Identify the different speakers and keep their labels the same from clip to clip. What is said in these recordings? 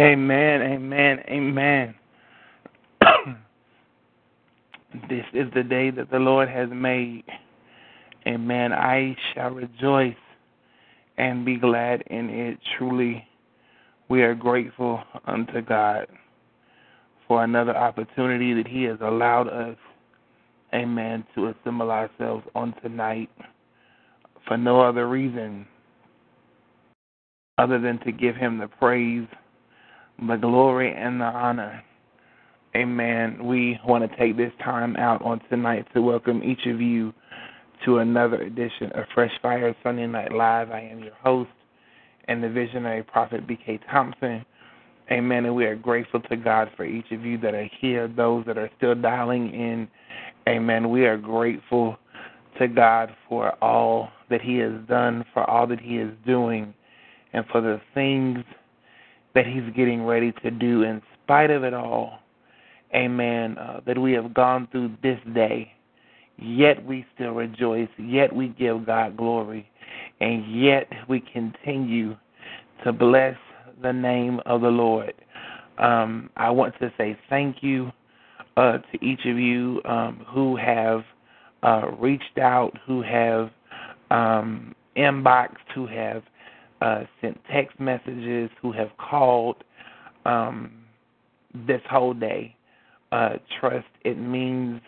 Speaker 1: Amen, amen, amen. this is the day that the Lord has made. Amen. I shall rejoice and be glad in it. Truly, we are grateful unto God for another opportunity that He has allowed us, amen, to assemble ourselves on tonight for no other reason other than to give Him the praise, the glory, and the honor. Amen. We want to take this time out on tonight to welcome each of you to another edition of Fresh Fire Sunday Night Live. I am your host and the visionary prophet B.K. Thompson. Amen. And we are grateful to God for each of you that are here, those that are still dialing in. Amen. We are grateful to God for all that He has done, for all that He is doing, and for the things that He's getting ready to do in spite of it all amen, uh, that we have gone through this day, yet we still rejoice, yet we give God glory, and yet we continue to bless the name of the Lord. Um, I want to say thank you uh, to each of you um, who have uh, reached out, who have um, inboxed, who have uh, sent text messages, who have called um, this whole day uh, trust, it means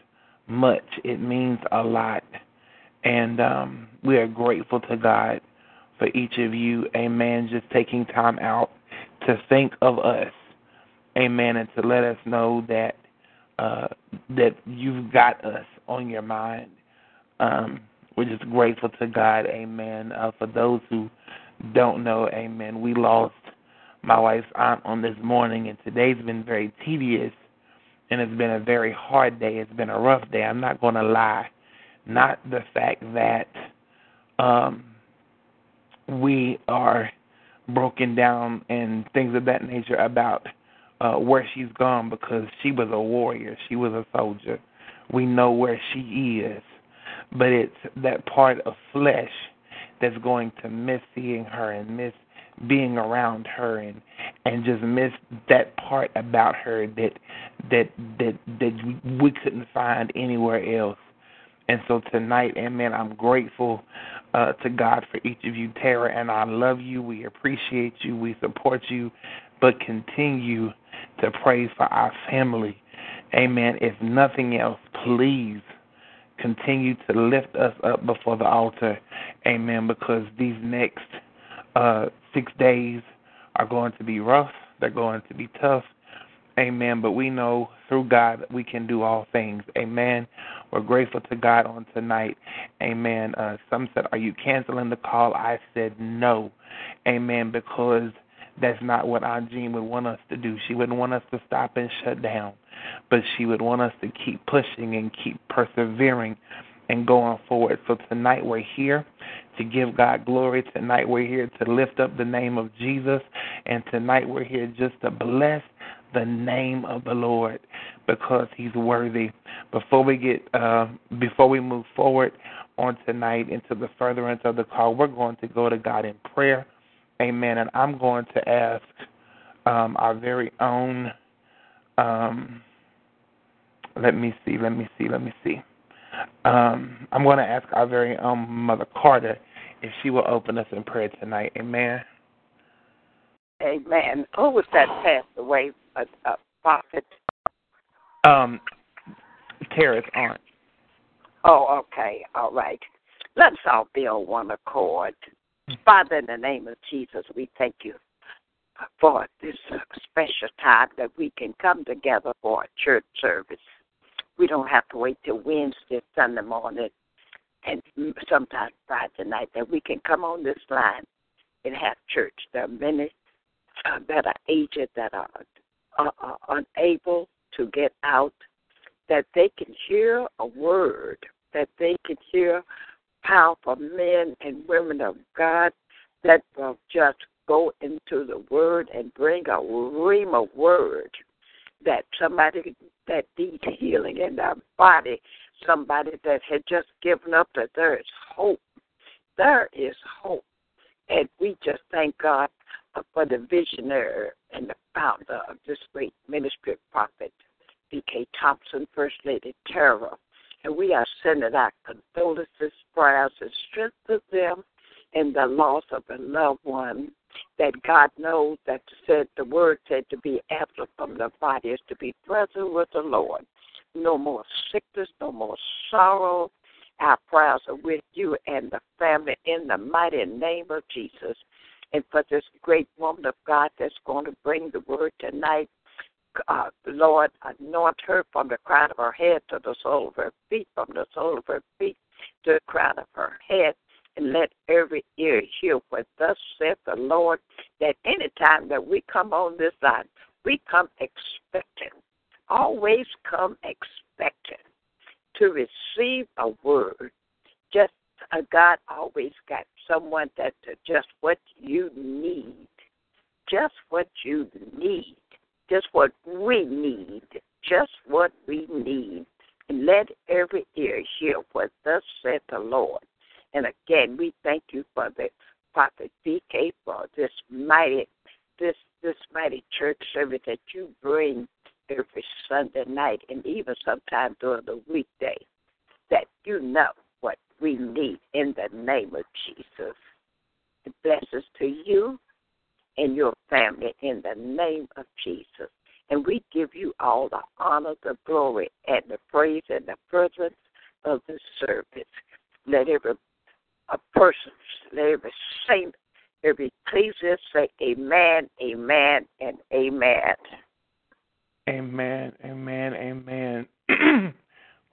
Speaker 1: much. It means a lot. And um, we are grateful to God for each of you, amen, just taking time out to think of us, amen, and to let us know that uh, that you've got us on your mind. Um, we're just grateful to God, amen. Uh, for those who don't know, amen, we lost my wife's aunt on this morning, and today's been very tedious and it's been a very hard day. It's been a rough day. I'm not going to lie. Not the fact that um, we are broken down and things of that nature about uh, where she's gone because she was a warrior. She was a soldier. We know where she is. But it's that part of flesh that's going to miss seeing her and miss being around her and and just miss that part about her that that that that we couldn't find anywhere else. And so tonight, amen, I'm grateful uh, to God for each of you, Tara, and I love you. We appreciate you. We support you, but continue to pray for our family. Amen. If nothing else, please continue to lift us up before the altar. Amen. Because these next uh, six days are going to be rough. They're going to be tough. Amen. But we know through God we can do all things. Amen. We're grateful to God on tonight. Amen. Uh, some said, Are you canceling the call? I said no. Amen. Because that's not what Aunt Jean would want us to do. She wouldn't want us to stop and shut down, but she would want us to keep pushing and keep persevering and going forward. So tonight we're here to give God glory. Tonight we're here to lift up the name of Jesus. And tonight we're here just to bless the name of the Lord because he's worthy. Before we get uh, before we move forward on tonight into the furtherance of the call, we're going to go to God in prayer. Amen. And I'm going to ask um, our very own um, let me see, let me see, let me see. Um, I'm going to ask our very own Mother Carter if she will open us in prayer tonight. Amen.
Speaker 2: Amen. Who was that passed away? A, a prophet?
Speaker 1: Um, Tara's aunt.
Speaker 2: Oh, okay. All right. Let's all be on one accord. Father, in the name of Jesus, we thank you for this special time that we can come together for a church service. We don't have to wait till Wednesday, Sunday morning, and sometimes Friday night that we can come on this line and have church. There are many uh, that are aged that are, are, are unable to get out, that they can hear a word, that they can hear powerful men and women of God that will just go into the word and bring a rhema word that somebody that needs healing in their body, somebody that had just given up, that there is hope. There is hope. And we just thank God for the visionary and the founder of this great ministry prophet, B.K. Thompson, First Lady Tara. And we are sending our condolences, prayers, and strength to them in the loss of a loved one. That God knows that said the word said to be absent from the body is to be present with the Lord. No more sickness, no more sorrow. Our prayers are with you and the family in the mighty name of Jesus and for this great woman of God that's going to bring the word tonight. Uh, Lord, anoint her from the crown of her head to the sole of her feet, from the sole of her feet to the crown of her head, and let every ear hear what thus saith the Lord, that any time that we come on this side, we come expecting, always come expecting to receive a word. Just uh, God always got someone that's just what you need, just what you need, just what we need, just what we need. And let every ear hear what thus said the Lord. And again, we thank you for the prophet BK for this mighty, this this mighty church service that you bring every Sunday night and even sometimes during the weekday. That you know what we need in the name of Jesus. The blessings to you and your family in the name of Jesus. And we give you all the honor, the glory, and the praise and the presence of the service. Let every a person, let every saint, every ecclesia say amen, amen, and amen.
Speaker 1: Amen, amen, amen.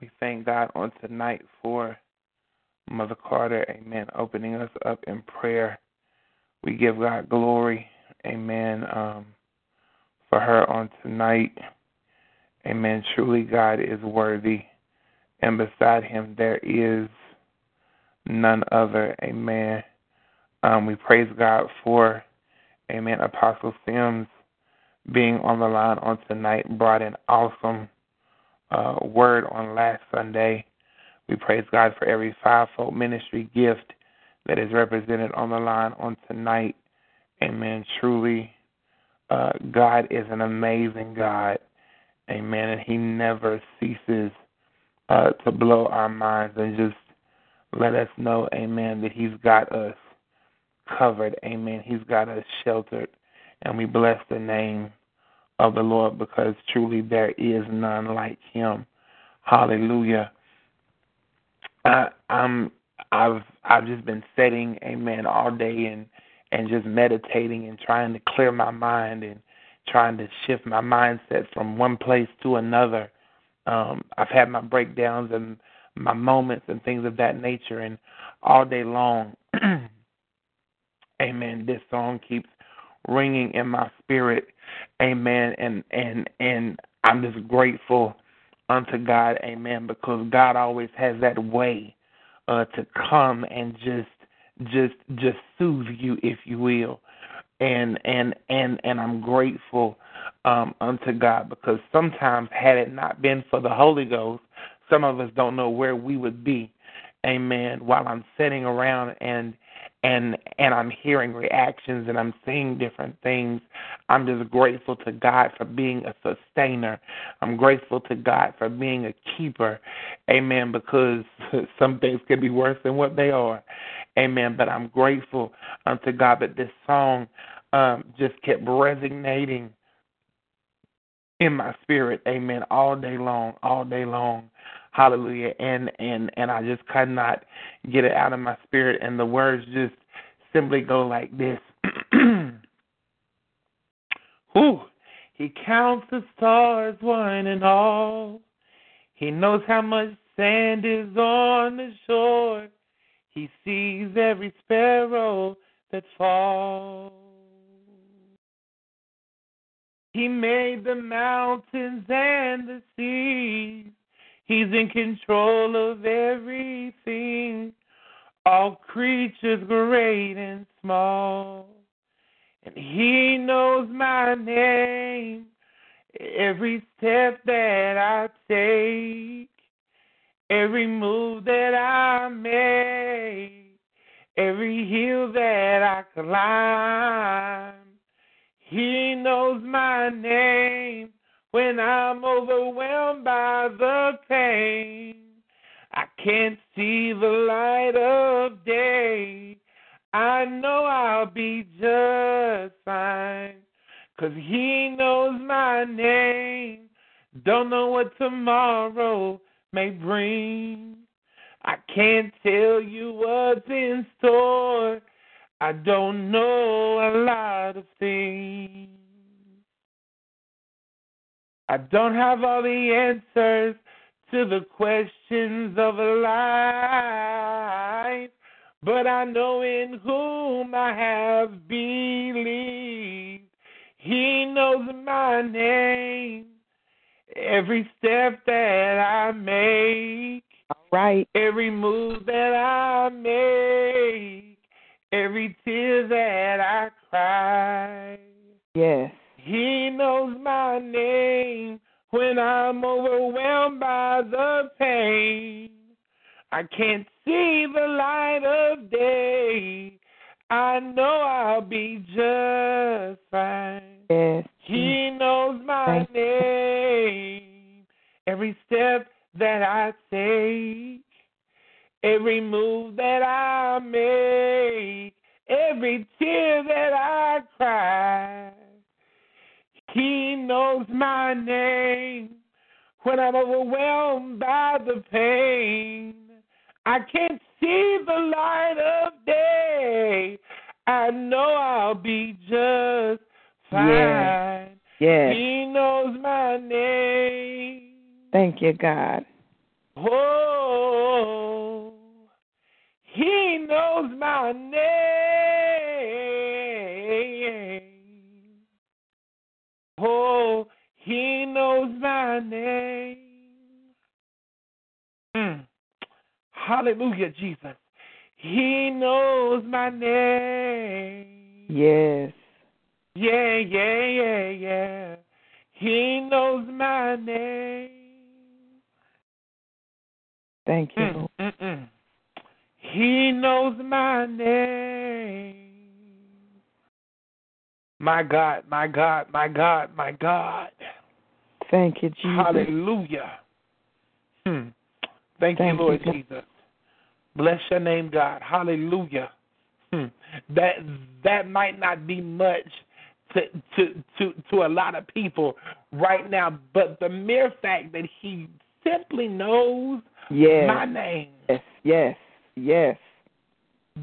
Speaker 1: we thank God on tonight for Mother Carter, amen, opening us up in prayer. We give God glory, amen, um, for her on tonight. Amen. Truly, God is worthy, and beside him there is none other. Amen. Um, we praise God for, amen, Apostle Sims being on the line on tonight, brought an awesome uh, word on last Sunday. We praise God for every fivefold ministry gift that is represented on the line on tonight. Amen. Truly, uh, God is an amazing God. Amen. And He never ceases uh, to blow our minds and just let us know, Amen, that He's got us covered. Amen. He's got us sheltered. And we bless the name of the Lord because truly there is none like Him. Hallelujah. I, I'm I've I've just been sitting, amen, all day and and just meditating and trying to clear my mind and trying to shift my mindset from one place to another. Um, I've had my breakdowns and my moments and things of that nature, and all day long, Amen. This song keeps ringing in my spirit, Amen. And and and I'm just grateful unto God, amen, because God always has that way uh, to come and just just just soothe you, if you will. And and and and I'm grateful um, unto God because sometimes had it not been for the Holy Ghost, some of us don't know where we would be. Amen. While I'm sitting around and and and I'm hearing reactions and I'm seeing different things. I'm just grateful to God for being a sustainer. I'm grateful to God for being a keeper. Amen. Because some things can be worse than what they are. Amen. But I'm grateful unto God that this song um, just kept resonating in my spirit. Amen. All day long, all day long. Hallelujah. And and and I just could not get it out of my spirit and the words just simply go like this. Whew. He counts the stars one and all. He knows how much sand is on the shore. He sees every sparrow that falls. He made the mountains and the seas. He's in control of everything, all creatures great and small. And He knows my name, every step that I take, every move that I make, every hill that I climb. He knows my name when I'm overwhelmed by the pain. I can't see the light of day. I know I'll be just fine. Cause he knows my name. Don't know what tomorrow may bring. I can't tell you what's in store. I don't know a lot of things. I don't have all the answers to the questions of life, but I know in whom I have believed. He knows my name, every step that I make,
Speaker 3: All right.
Speaker 1: every move that I make, every tear that I cry.
Speaker 3: Yes.
Speaker 1: He knows my name when I'm overwhelmed by the pain. I can't see the light of day. I know I'll be just fine.
Speaker 3: Yes.
Speaker 1: He knows my
Speaker 3: Thank
Speaker 1: name. Every step that I take, every move that I make, every tear that I cry. He knows my name when I'm overwhelmed by the pain. I can't see the light of day. I know I'll be just fine.
Speaker 3: Yes.
Speaker 1: He knows my name.
Speaker 3: Thank you, God.
Speaker 1: Oh, he knows my name. Oh, he knows my name. Mm. Hallelujah, Jesus. He knows my name.
Speaker 3: Yes.
Speaker 1: Yeah, yeah, yeah, yeah. He knows my name.
Speaker 3: Thank you,
Speaker 1: Mm, mm, mm. He knows my name. My God, my God, my God, my God.
Speaker 3: Thank you, Jesus.
Speaker 1: Hallelujah. Hmm. Thank,
Speaker 3: Thank
Speaker 1: you, Lord
Speaker 3: you,
Speaker 1: Jesus. Bless your name, God. Hallelujah. Hmm. That that might not be much to to to to a lot of people right now, but the mere fact that He simply knows
Speaker 3: Yes.
Speaker 1: my name,
Speaker 3: Yes. Yes. Yes.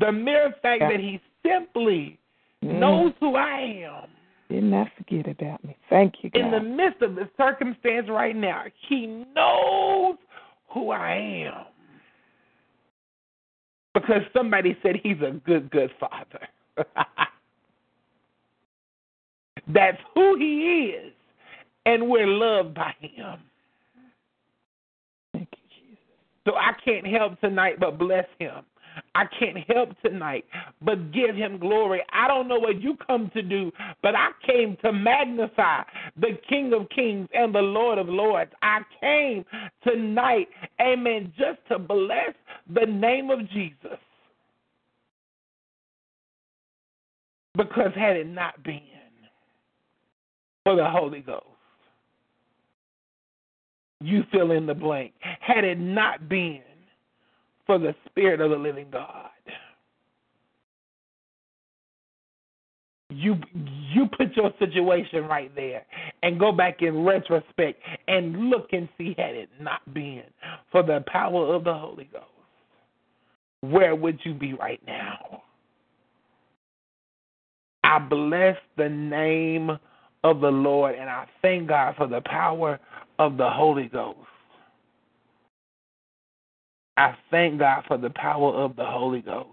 Speaker 1: the mere fact that He simply
Speaker 3: Mm.
Speaker 1: knows who I am
Speaker 3: Did not forget about me. Thank you, God.
Speaker 1: in the midst of the circumstance right now, He knows who I am. Because somebody said he's a good, good father. That's who he is. And we're loved by him.
Speaker 3: Thank you, Jesus.
Speaker 1: So I can't help tonight but bless him. I can't help tonight but give him glory. I don't know what you come to do, but I came to magnify the King of Kings and the Lord of Lords. I came tonight, amen, just to bless the name of Jesus. Because had it not been for the Holy Ghost, you fill in the blank. Had it not been for the Spirit of the living God, you you put your situation right there and go back in retrospect and look and see had it not been for the power of the Holy Ghost, where would you be right now? I bless the name of the Lord and I thank God for the power of the Holy Ghost. I thank God for the power of the Holy Ghost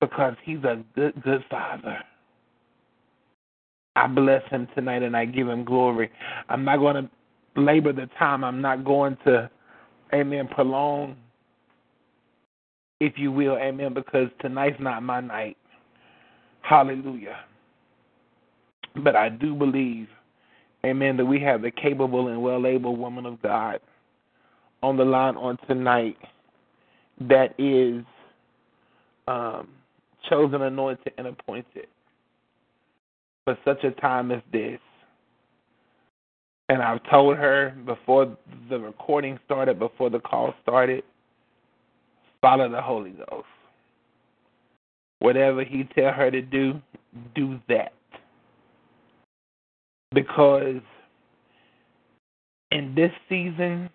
Speaker 1: because He's a good, good Father. I bless Him tonight and I give Him glory. I'm not going to labor the time. I'm not going to, amen, prolong, if you will, amen, because tonight's not my night. Hallelujah. But I do believe, amen, that we have the capable and well able woman of God on the line on tonight that is um, chosen, anointed, and appointed for such a time as this. And I've told her before the recording started, before the call started, follow the Holy Ghost. Whatever he tell her to do, do that. Because in this season,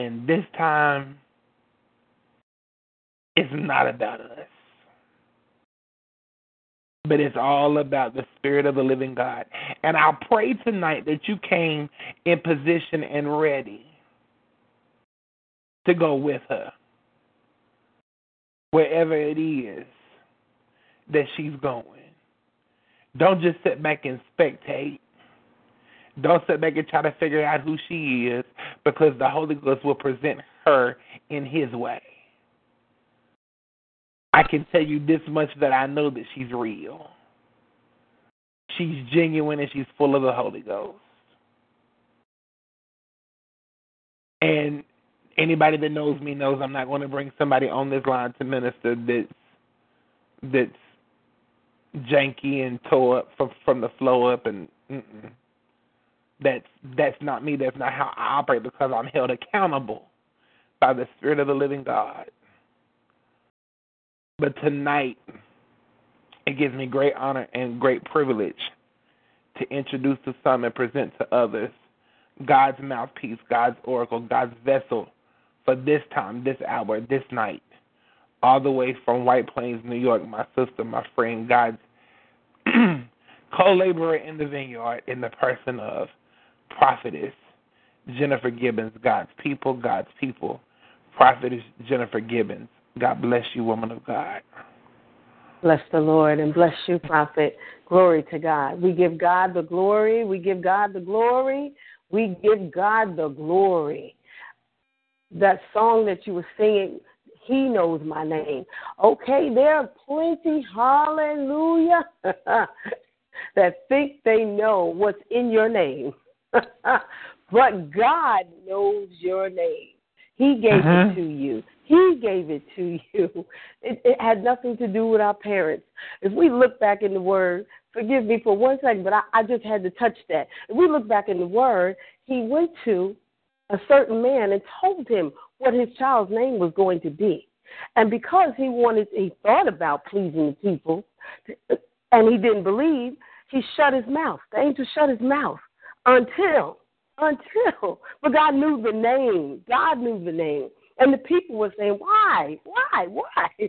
Speaker 1: in this time, it's not about us. But it's all about the Spirit of the living God. And I pray tonight that you came in position and ready to go with her. Wherever it is that she's going. Don't just sit back and spectate. Don't sit back and try to figure out who she is because the Holy Ghost will present her in His way. I can tell you this much that I know that she's real. She's genuine and she's full of the Holy Ghost. And anybody that knows me knows I'm not going to bring somebody on this line to minister that's that's janky and tore up from from the flow up and mm-mm. That's that's not me. That's not how I operate because I'm held accountable by the Spirit of the Living God. But tonight, it gives me great honor and great privilege to introduce to some and present to others God's mouthpiece, God's oracle, God's vessel for this time, this hour, this night, all the way from White Plains, New York, my sister, my friend, God's co laborer in the vineyard in the person of prophetess Jennifer Gibbons, God's people, God's people, prophetess Jennifer Gibbons. God bless you, woman of God.
Speaker 4: Bless the Lord and bless you, prophet. Glory to God. We give God the glory. We give God the glory. We give God the glory. That song that you were singing, He knows my name. Okay, there are plenty, hallelujah, that think they know what's in your name. but God knows your name. He gave
Speaker 1: Uh-huh.
Speaker 4: it to you. He gave it to you. It, it had nothing to do with our parents. If we look back in the Word, forgive me for one second, but I, I just had to touch that. If we look back in the Word, he went to a certain man and told him what his child's name was going to be. And because he wanted, he thought about pleasing the people, and he didn't believe, he shut his mouth. The angel shut his mouth until, until, but God knew the name. God knew the name. And the people were saying, why, why, why?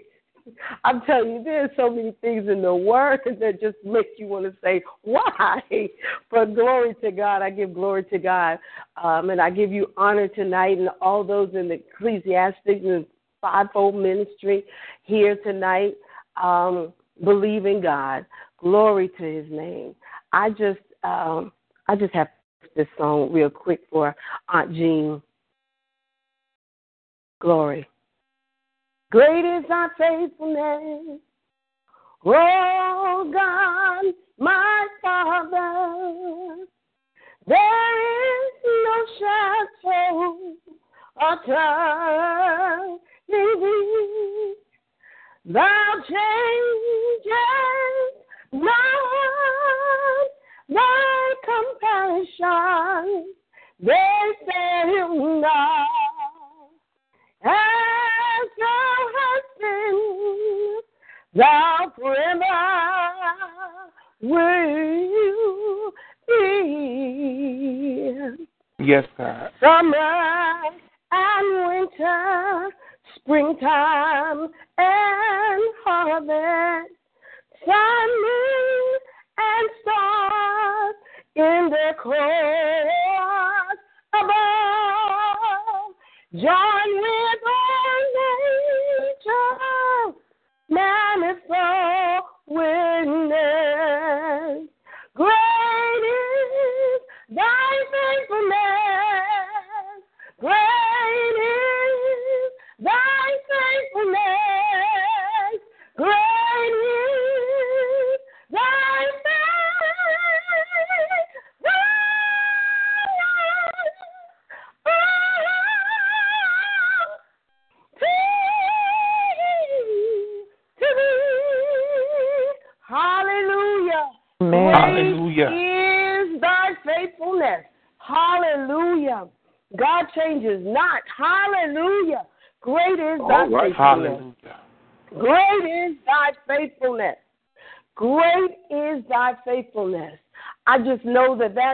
Speaker 4: I'm telling you, there's so many things in the word that just make you want to say, why? But glory to God. I give glory to God. Um, and I give you honor tonight and all those in the ecclesiastics and fivefold ministry here tonight. Um, believe in God. Glory to his name. I just um, I just have this song real quick for Aunt Jean. Glory. Great is thy faithfulness, oh God, my Father. There is no shadow of turning thee. Thou changest not thy compassion, they fail not. As thou hast been, thou forever will be.
Speaker 1: Yes, God.
Speaker 4: Summer and winter, springtime and harvest, sun, moon, and stars in the course above. Join with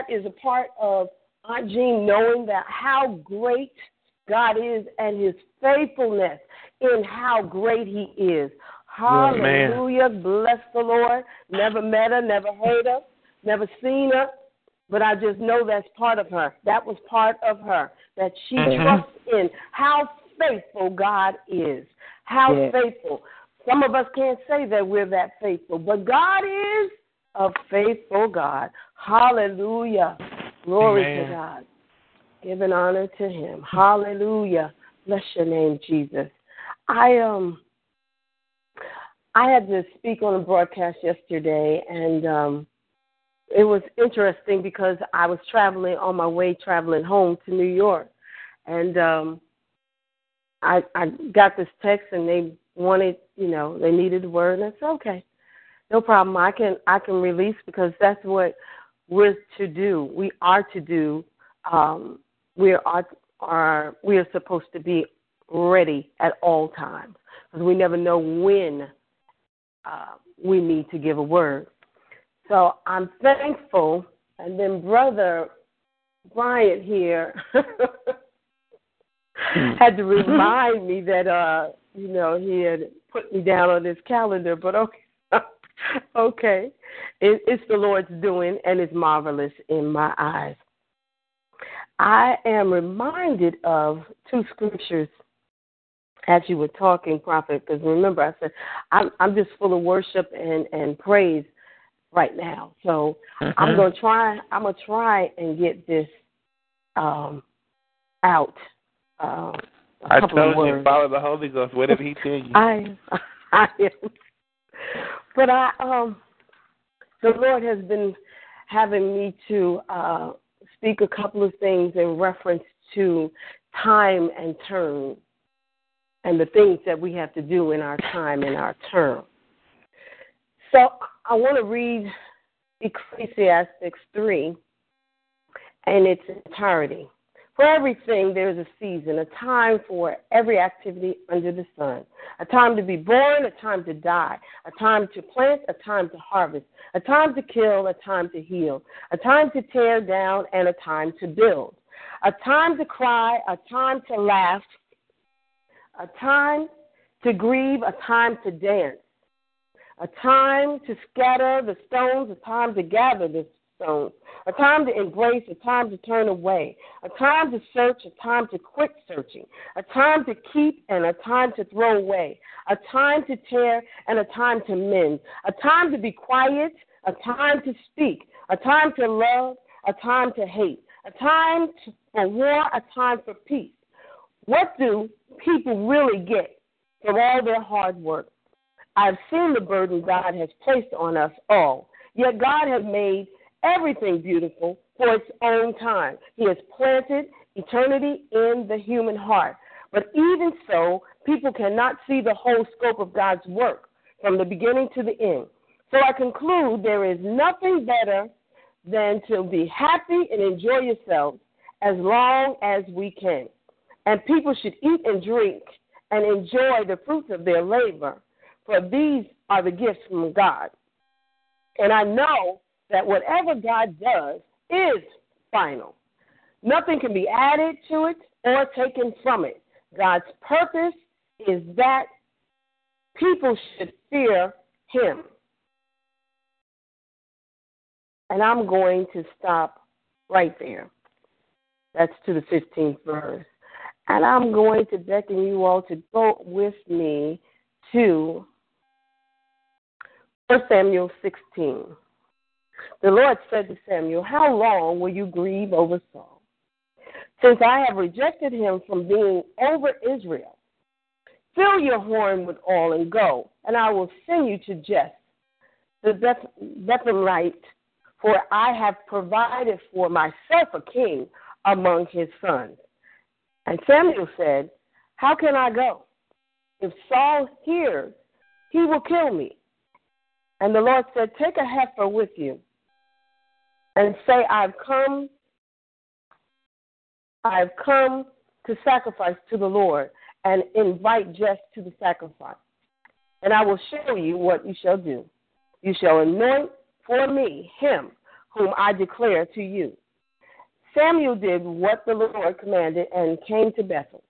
Speaker 4: is a part of Aunt Jean knowing that how great God is and his faithfulness in how great he is. Hallelujah. Bless the Lord. Never met her, never heard her, never seen her. But I just know that's part of her. That was part of her. That she
Speaker 1: Mhm.
Speaker 4: trusts in how faithful God is. How
Speaker 3: Yes.
Speaker 4: faithful. Some of us can't say that we're that faithful, but God is a faithful God. Hallelujah. Glory
Speaker 1: Amen.
Speaker 4: to God. Giving honor to him. Hallelujah. Bless your name, Jesus. I um I had to speak on a broadcast yesterday and um it was interesting because I was traveling on my way traveling home to New York and um I I got this text and they wanted, you know, they needed a word and I said, Okay, no problem. I can I can release because that's what we're to do. We are to do. Um, we are are we are supposed to be ready at all times because we never know when uh, we need to give a word. So I'm thankful. And then brother Bryant here had to remind me that uh you know he had put me down on his calendar, but okay. Okay. It, it's the Lord's doing, and it's marvelous in my eyes. I am reminded of two scriptures as you were talking, Prophet, because remember I said I'm, I'm just full of worship and, and praise right now. So I'm gonna try. I'm gonna try and get this um, out. Um, a
Speaker 1: I told you, follow the Holy Ghost, whatever He tell you.
Speaker 4: I I am. But I um the Lord has been having me to uh speak a couple of things in reference to time and turn and the things that we have to do in our time and our term. So I want to read Ecclesiastes 3 in its entirety. For everything, there is a season, a time for every activity under the sun, a time to be born, a time to die, a time to plant, a time to harvest, a time to kill, a time to heal, a time to tear down, and a time to build, a time to cry, a time to laugh, a time to grieve, a time to dance, a time to scatter the stones, a time to gather the stones, a time to embrace, a time to turn away, a time to search, a time to quit searching, a time to keep and a time to throw away, a time to tear and a time to mend, a time to be quiet, a time to speak, a time to love, a time to hate, a time to, for war, a time for peace. What do people really get from all their hard work? I've seen the burden God has placed on us all. Yet God has made everything beautiful for its own time. He has planted eternity in the human heart. But even so, people cannot see the whole scope of God's work from the beginning to the end. So I conclude there is nothing better than to be happy and enjoy yourselves as long as we can. And people should eat and drink and enjoy the fruits of their labor, for these are the gifts from God. And I know that whatever God does is final. Nothing can be added to it or taken from it. God's purpose is that people should fear Him. And I'm going to stop right there. That's to the 15th verse. And I'm going to beckon you all to go with me to 1 Samuel 16. The Lord said to Samuel, How long will you grieve over Saul? Since I have rejected him from being over Israel, fill your horn with oil and go, and I will send you to Jess, the Beth- Bethlehemite, for I have provided for myself a king among his sons. And Samuel said, How can I go? If Saul hears, he will kill me. And the Lord said, Take a heifer with you, and say, I've come, I've come to sacrifice to the Lord, and invite Jess to the sacrifice. And I will show you what you shall do. You shall anoint for me him whom I declare to you. Samuel did what the Lord commanded and came to Bethel.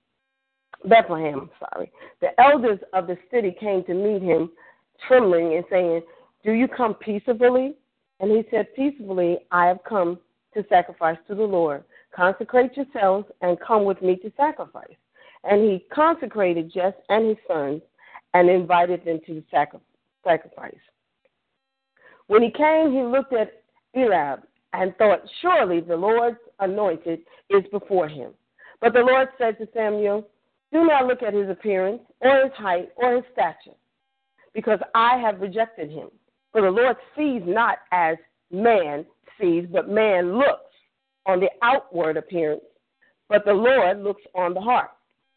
Speaker 4: Bethlehem, sorry. The elders of the city came to meet him, trembling and saying, Do you come peaceably? And he said, Peaceably I have come to sacrifice to the Lord. Consecrate yourselves and come with me to sacrifice. And he consecrated Jess and his sons and invited them to the sacrifice. When he came, he looked at Eliab and thought, Surely the Lord's anointed is before him. But the Lord said to Samuel, Do not look at his appearance, or his height, or his stature, because I have rejected him. For the Lord sees not as man sees, but man looks on the outward appearance, but the Lord looks on the heart.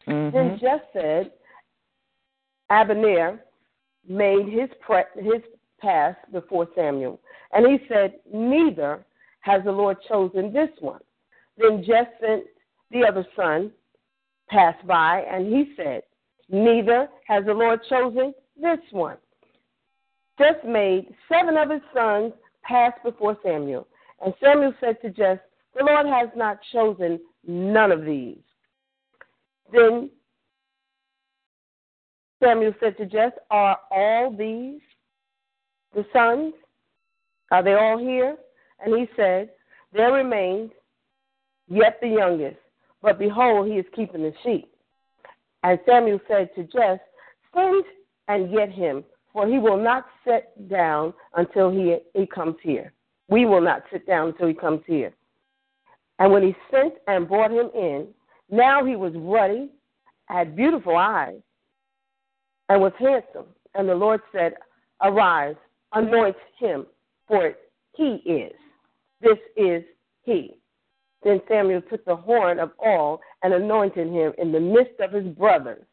Speaker 3: Mm-hmm.
Speaker 4: Then Jess said, Abner made his pre- his pass before Samuel, and he said, Neither has the Lord chosen this one. Then Jess sent the other son pass by, and he said, Neither has the Lord chosen this one. Jess made seven of his sons pass before Samuel, and Samuel said to Jess, The Lord has not chosen none of these. Then Samuel said to Jess, Are all these the sons? Are they all here? And he said, There remains yet the youngest, but behold, he is keeping the sheep. And Samuel said to Jess, Send and get him, for he will not sit down until he, he comes here. We will not sit down until he comes here. And when he sent and brought him in, now he was ruddy, had beautiful eyes, and was handsome. And the Lord said, Arise, anoint him, for he is. This is he. Then Samuel took the horn of oil and anointed him in the midst of his brothers.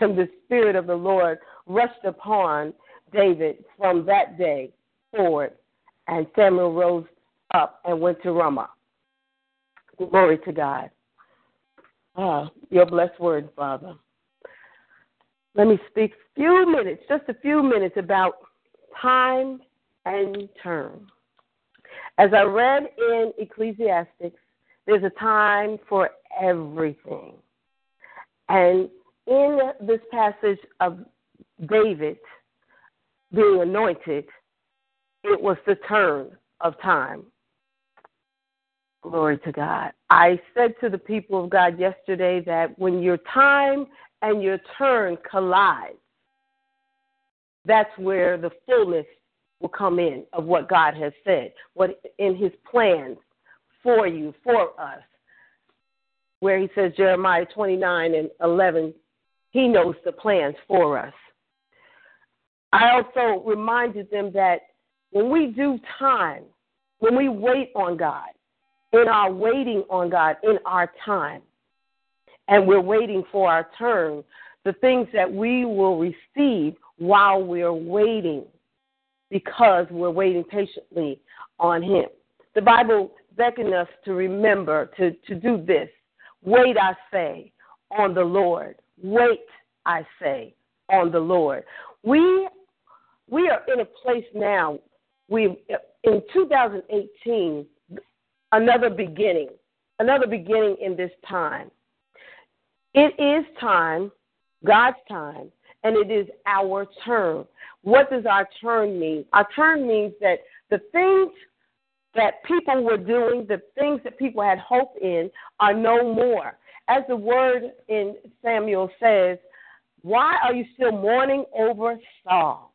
Speaker 4: And the Spirit of the Lord rushed upon David from that day forward. And Samuel rose up and went to Ramah. Glory to God. Ah, your blessed word, Father. Let me speak a few minutes, just a few minutes about time and turn. As I read in Ecclesiastics, there's a time for everything. And in this passage of David being anointed, it was the turn of time. Glory to God. I said to the people of God yesterday that when your time and your turn collide, that's where the fullness will come in of what God has said, what in his plans for you, for us. Where he says, Jeremiah 29 and 11, he knows the plans for us. I also reminded them that when we do time, when we wait on God, in our waiting on God, in our time, and we're waiting for our turn, the things that we will receive while we're waiting because we're waiting patiently on Him. The Bible beckons us to remember to, to do this. Wait, I say, on the Lord. Wait, I say, on the Lord. We we are in a place now. We in 2018, another beginning, another beginning in this time. It is time, God's time, and it is our turn. What does our turn mean? Our turn means that the things that people were doing, the things that people had hope in, are no more. As the word in Samuel says, why are you still mourning over Saul?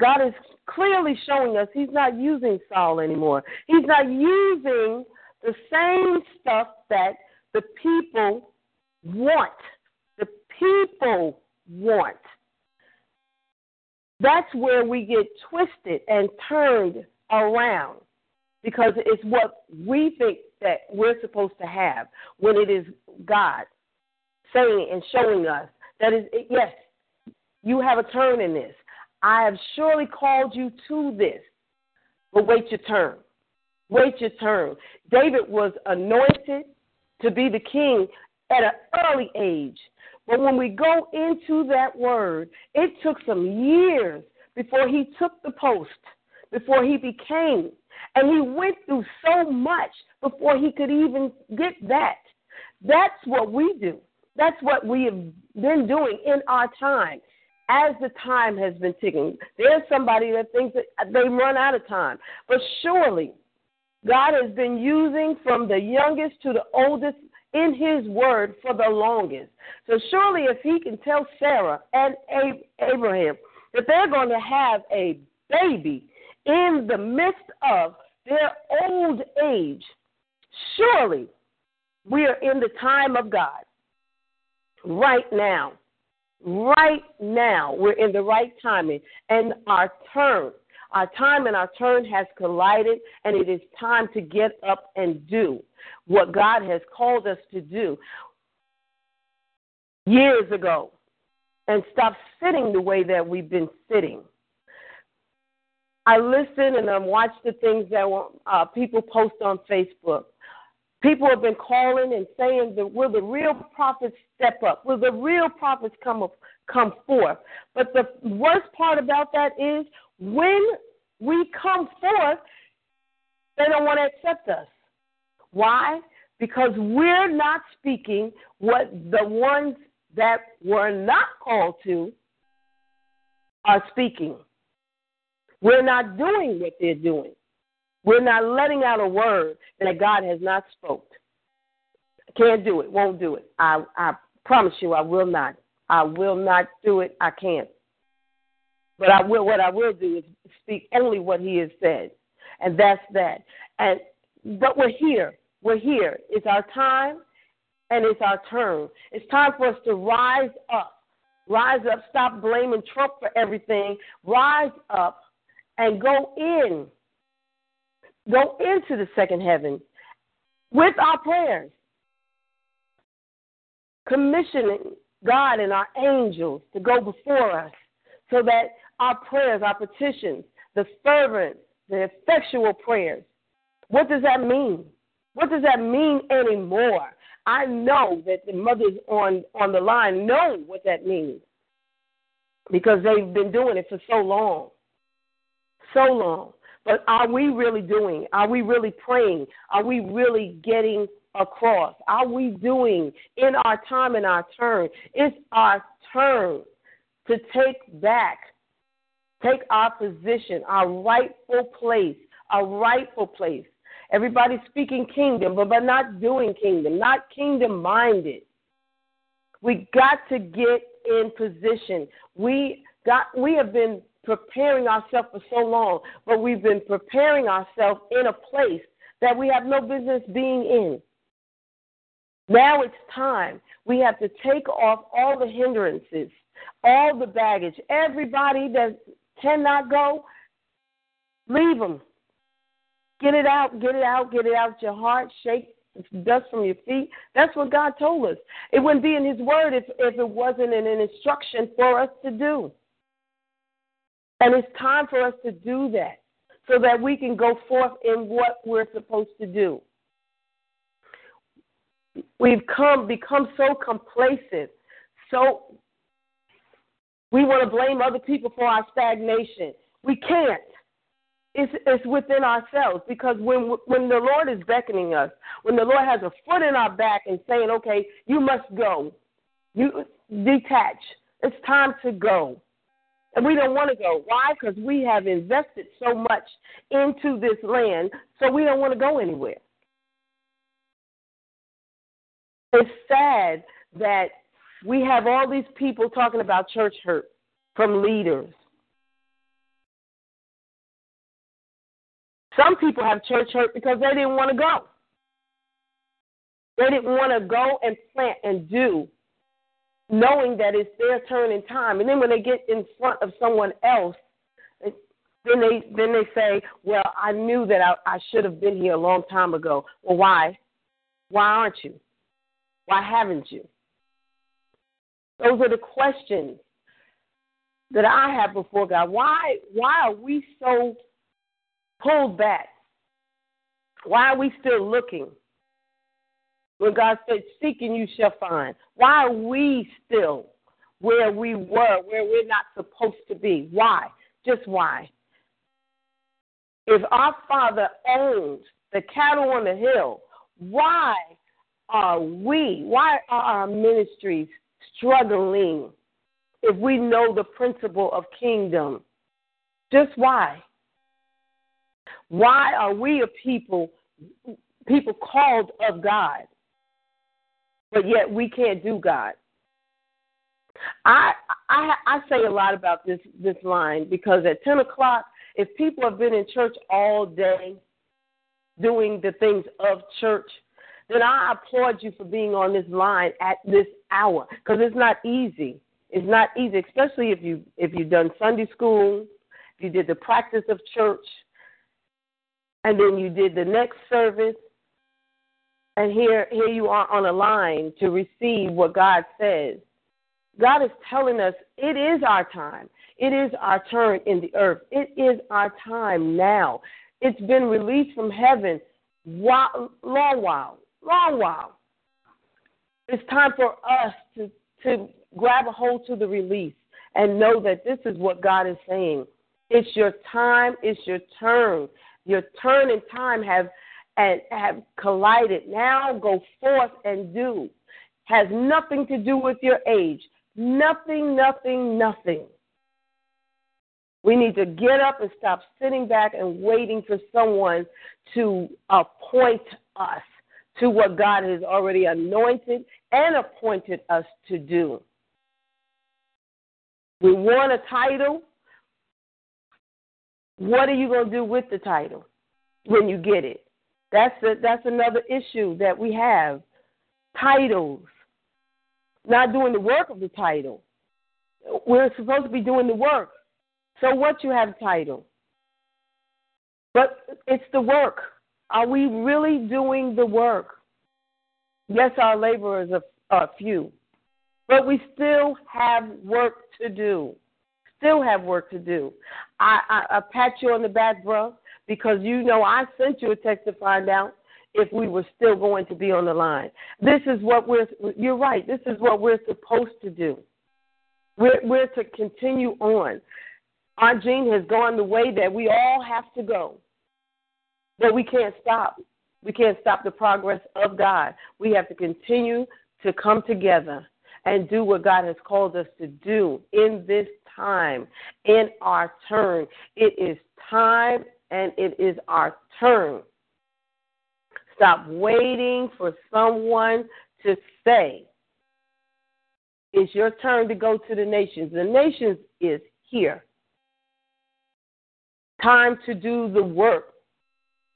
Speaker 4: God is clearly showing us he's not using Saul anymore. He's not using the same stuff that the people want. The people want. That's where we get twisted and turned around because it's what we think that we're supposed to have when it is God saying and showing us that is yes, you have a turn in this. I have surely called you to this, but wait your turn. Wait your turn. David was anointed to be the king at an early age. But when we go into that word, it took some years before he took the post, before he became. And he went through so much before he could even get that. That's what we do. That's what we have been doing in our time. As the time has been ticking, there's somebody that thinks that they run out of time. But surely, God has been using from the youngest to the oldest in his word for the longest. So surely if he can tell Sarah and Abraham that they're going to have a baby in the midst of their old age, surely we are in the time of God right now. Right now, we're in the right timing, and our turn, our time and our turn has collided, and it is time to get up and do what God has called us to do years ago and stop sitting the way that we've been sitting. I listen and I watch the things that uh, people post on Facebook. People have been calling and saying that will the real prophets step up? Will the real prophets come up, come forth? But the worst part about that is when we come forth, they don't want to accept us. Why? Because we're not speaking what the ones that were not called to are speaking. We're not doing what they're doing. We're not letting out a word that God has not spoke. Can't do it. Won't do it. I, I promise you, I will not. I will not do it. I can't. But I will. What I will do is speak only what He has said, and that's that. And but we're here. We're here. It's our time and it's our turn. It's time for us to rise up. Rise up. Stop blaming Trump for everything. Rise up and go in. Go into the second heaven with our prayers. Commissioning God and our angels to go before us so that our prayers, our petitions, the fervent, the effectual prayers, what does that mean? What does that mean anymore? I know that the mothers on, on the line know what that means because they've been doing it for so long. So long. But are we really doing? Are we really praying? Are we really getting across? Are we doing in our time and our turn? It's our turn to take back, take our position, our rightful place, our rightful place. Everybody's speaking kingdom, but, but not doing kingdom, not kingdom minded. We got to get in position. We got we have been preparing ourselves for so long, but we've been preparing ourselves in a place that we have no business being in. Now it's time. We have to take off all the hindrances, all the baggage. Everybody that cannot go, leave them. Get it out, get it out, get it out your heart, shake dust from your feet. That's what God told us. It wouldn't be in His Word if, if it wasn't an instruction for us to do. And it's time for us to do that so that we can go forth in what we're supposed to do. We've come become so complacent, so we want to blame other people for our stagnation. We can't it's, it's within ourselves because when when the Lord is beckoning us, when the Lord has a foot in our back and saying, "Okay, you must go," you detach. It's time to go, and we don't want to go. Why? Because we have invested so much into this land, so we don't want to go anywhere. It's sad that we have all these people talking about church hurt from leaders Some people have church hurt because they didn't want to go. They didn't want to go and plant and do, knowing that it's their turn in time. And then when they get in front of someone else, then they then they say, "Well, I knew that I, I should have been here a long time ago." Well, why? Why aren't you? Why haven't you? Those are the questions that I have before God. Why why are we so pulled back. Why are we still looking? When God said, Seeking you shall find. Why are we still where we were, where we're not supposed to be? Why? Just why? If our Father owns the cattle on the hill, why are we, why are our ministries struggling if we know the principle of kingdom? Just why? Why are we a people people called of God, but yet we can't do God? I I I say a lot about this this line because at ten o'clock, if people have been in church all day doing the things of church, then I applaud you for being on this line at this hour because it's not easy. It's not easy, especially if you if you've done Sunday school, if you did the practice of church, and then you did the next service, and here here you are on a line to receive what God says. God is telling us it is our time. It is our turn in the earth. It is our time now. It's been released from heaven while, long while, long while. It's time for us to, to grab a hold to the release and know that this is what God is saying. It's your time, it's your turn. Your turn and time have and have collided. Now go forth and do. Has nothing to do with your age. Nothing, nothing, nothing. We need to get up and stop sitting back and waiting for someone to appoint us to what God has already anointed and appointed us to do. We want a title. What are you going to do with the title when you get it? That's a, that's another issue that we have. Titles, not doing the work of the title. We're supposed to be doing the work. So what you have title? But it's the work. Are we really doing the work? Yes, our laborers are, are few, but we still have work to do. Still have work to do. I, I, I pat you on the back, bro, because you know I sent you a text to find out if we were still going to be on the line. This is what we're. You're right. This is what we're supposed to do. We're, we're to continue on. Our Jean has gone the way that we all have to go. But we can't stop. We can't stop the progress of God. We have to continue to come together and do what God has called us to do in this time, in our turn. It is time and it is our turn. Stop waiting for someone to say, It's your turn to go to the nations. The nations is here. Time to do the work.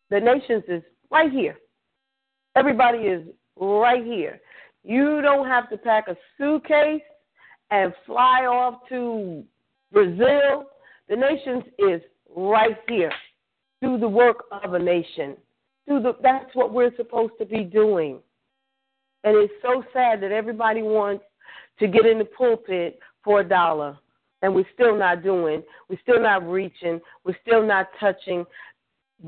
Speaker 4: The nations is right here. Everybody is right here. You don't have to pack a suitcase and fly off to Brazil. The nations is right here. Do the work of a nation. Do the that's what we're supposed to be doing. And it's so sad that everybody wants to get in the pulpit for a dollar and we're still not doing, we're still not reaching, we're still not touching.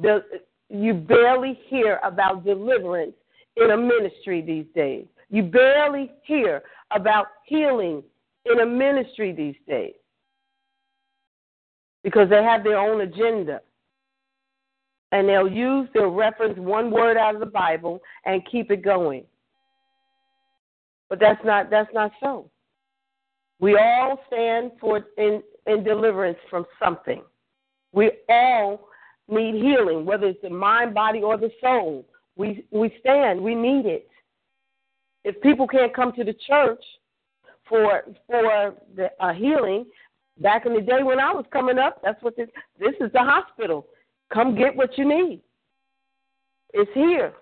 Speaker 4: The, you barely hear about deliverance in a ministry these days. You barely hear about healing in a ministry these days because they have their own agenda. And they'll use, they'll reference one word out of the Bible and keep it going. But that's not that's not so. We all stand for in, in deliverance from something. We all need healing, whether it's the mind, body, or the soul. We we stand. We need it. If people can't come to the church for for the uh, healing, back in the day when I was coming up, that's what this this is the hospital. Come get what you need. It's here.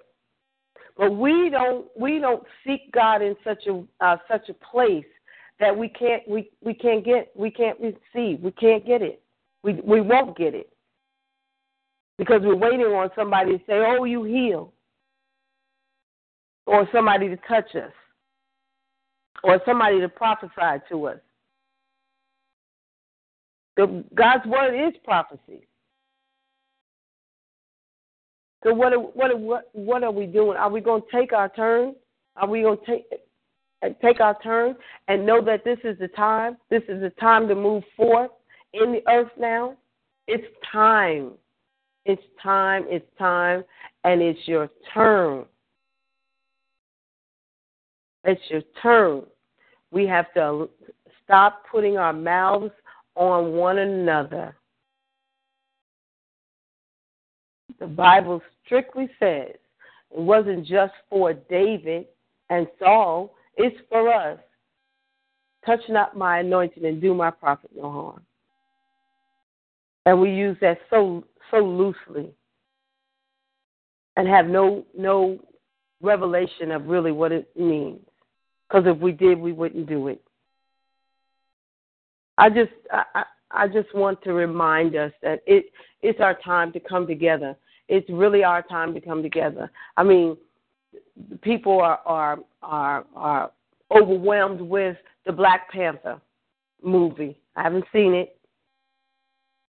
Speaker 4: But we don't we don't seek God in such a uh, such a place that we can't we, we can't get we can't receive. We can't get it. We we won't get it. Because we're waiting on somebody to say oh you heal or somebody to touch us. Or somebody to prophesy to us. The, God's word is prophecy So what are, what are, what what are we doing? Are we going to take our turn? Are we going to take take our turn and know that this is the time? This is the time to move forth in the earth now. It's time. It's time. It's time, and it's your turn. It's your turn. We have to stop putting our mouths on one another. The Bible strictly says it wasn't just for David and Saul, it's for us. Touch not my anointing and do my prophet no harm. And we use that so so loosely and have no no revelation of really what it means. Because if we did, we wouldn't do it. I just I, I just want to remind us that it it's our time to come together. It's really our time to come together. I mean, people are are are, are overwhelmed with the Black Panther movie. I haven't seen it,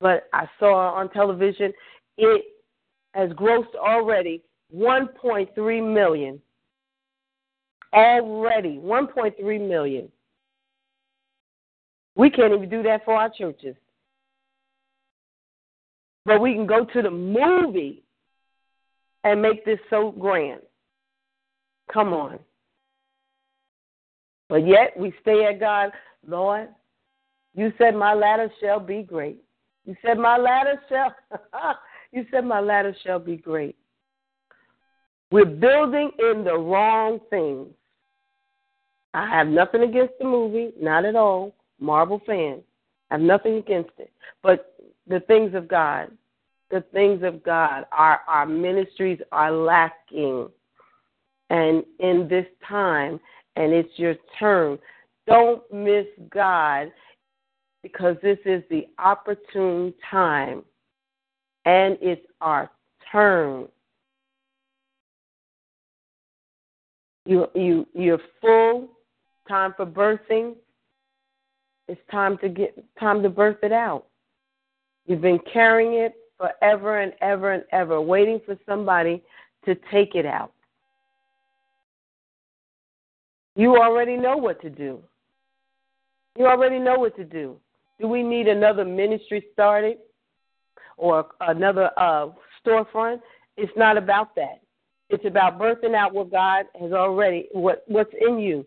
Speaker 4: but I saw on television it has grossed already 1.3 million. Already 1.3 million. We can't even do that for our churches. But we can go to the movie and make this so grand. Come on. But yet we stay at God, Lord, you said my ladder shall be great. You said my ladder shall you said my ladder shall be great. We're building in the wrong things. I have nothing against the movie, not at all. Marvel fan. I have nothing against it. But the things of God, the things of God, our, our ministries are lacking. And in this time, and it's your turn, don't miss God because this is the opportune time and it's our turn. You you you're full time for birthing. It's time to get time to birth it out. You've been carrying it forever and ever and ever, waiting for somebody to take it out. You already know what to do. You already know what to do. Do we need another ministry started or another uh, storefront? It's not about that. It's about birthing out what God has already, what, what's in you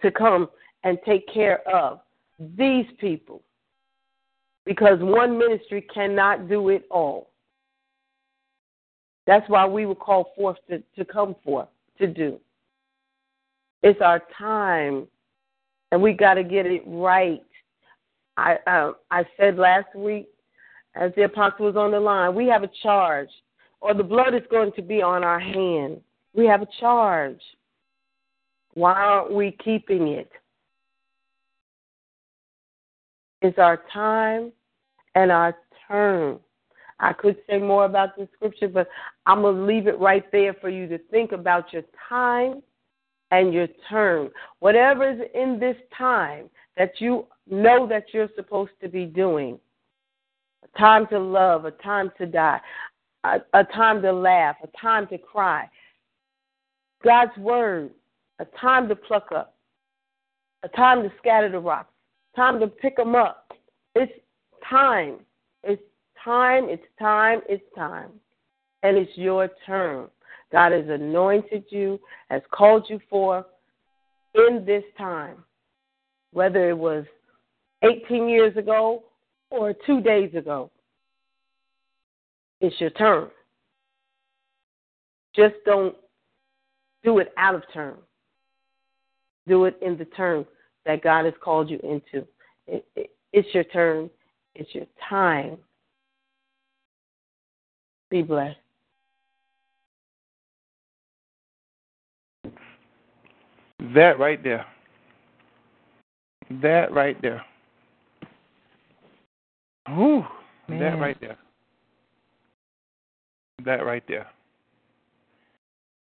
Speaker 4: to come and take care of these people. Because one ministry cannot do it all. That's why we were called forth to, to come forth to do. It's our time, and we got to get it right. I uh, I said last week, as the apostle was on the line, we have a charge, or the blood is going to be on our hand. We have a charge. Why aren't we keeping it? It's our time and our turn. I could say more about the scripture, but I'm going to leave it right there for you to think about your time and your turn. Whatever is in this time that you know that you're supposed to be doing a time to love, a time to die, a, a time to laugh, a time to cry. God's word, a time to pluck up, a time to scatter the rocks, time to pick them up. It's time. It's time. It's time. It's time. And it's your turn. God has anointed you, has called you for in this time, whether it was 18 years ago or two days ago. It's your turn. Just don't do it out of turn. Do it in the turn that God has called you into. It, it, it's your turn. It's your time. Be blessed.
Speaker 1: That right there. That right there. Ooh, that right there. That right there.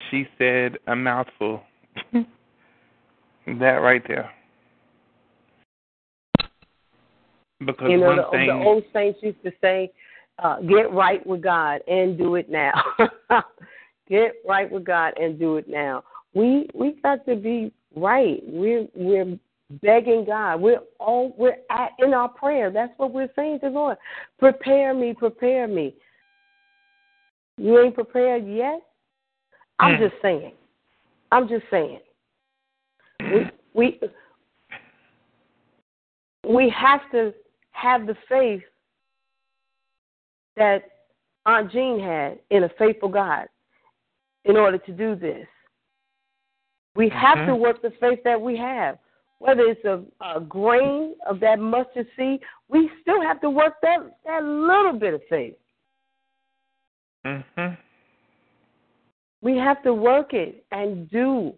Speaker 1: She said a mouthful. that right there. Because
Speaker 4: You know,
Speaker 1: one
Speaker 4: the,
Speaker 1: thing
Speaker 4: the old saints used to say, uh, get right with God and do it now. get right with God and do it now. We we got to be right. We're we're begging God. We're all we're at in our prayer. That's what we're saying to Lord. Prepare me, prepare me. You ain't prepared yet? I'm
Speaker 1: Mm.
Speaker 4: just saying. I'm just saying. We we we have to have the faith that Aunt Jean had in a faithful God in order to do this. We have to
Speaker 1: Mhm.
Speaker 4: work the faith that we have. Whether it's a, a grain of that mustard seed, we still have to work that, that little bit of faith.
Speaker 1: Mhm.
Speaker 4: We have to work it and do.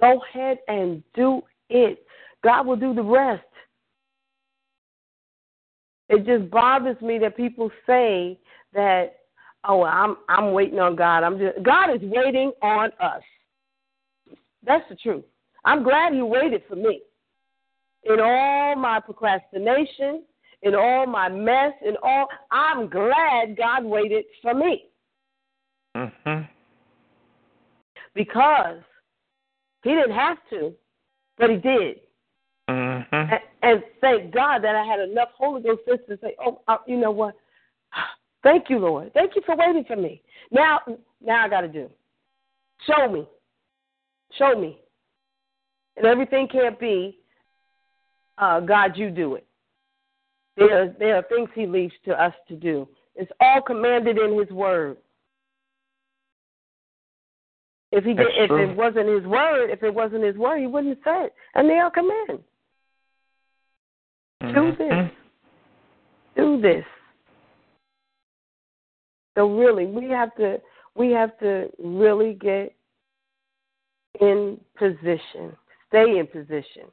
Speaker 4: Go ahead and do it. God will do the rest. It just bothers me that people say that, oh, I'm I'm waiting on God. I'm just God is waiting on us. That's the truth. I'm glad He waited for me. In all my procrastination, in all my mess, in all, I'm glad God waited for me.
Speaker 1: Mhm.
Speaker 4: because he didn't have to, but he did.
Speaker 1: Mhm.
Speaker 4: And, and thank God that I had enough Holy Ghost sense to say, "Oh, uh, you know what? Thank you, Lord. Thank you for waiting for me. Now, now I got to do. Show me, show me, and everything can't be. Uh, God, you do it. There, there are things He leaves to us to do. It's all commanded in His Word. If he did, if it wasn't his word, if it wasn't his word, he wouldn't have said. And they are command. Do this.
Speaker 1: Mhm.
Speaker 4: Do this. So really, we have to we have to really get in position, stay in position.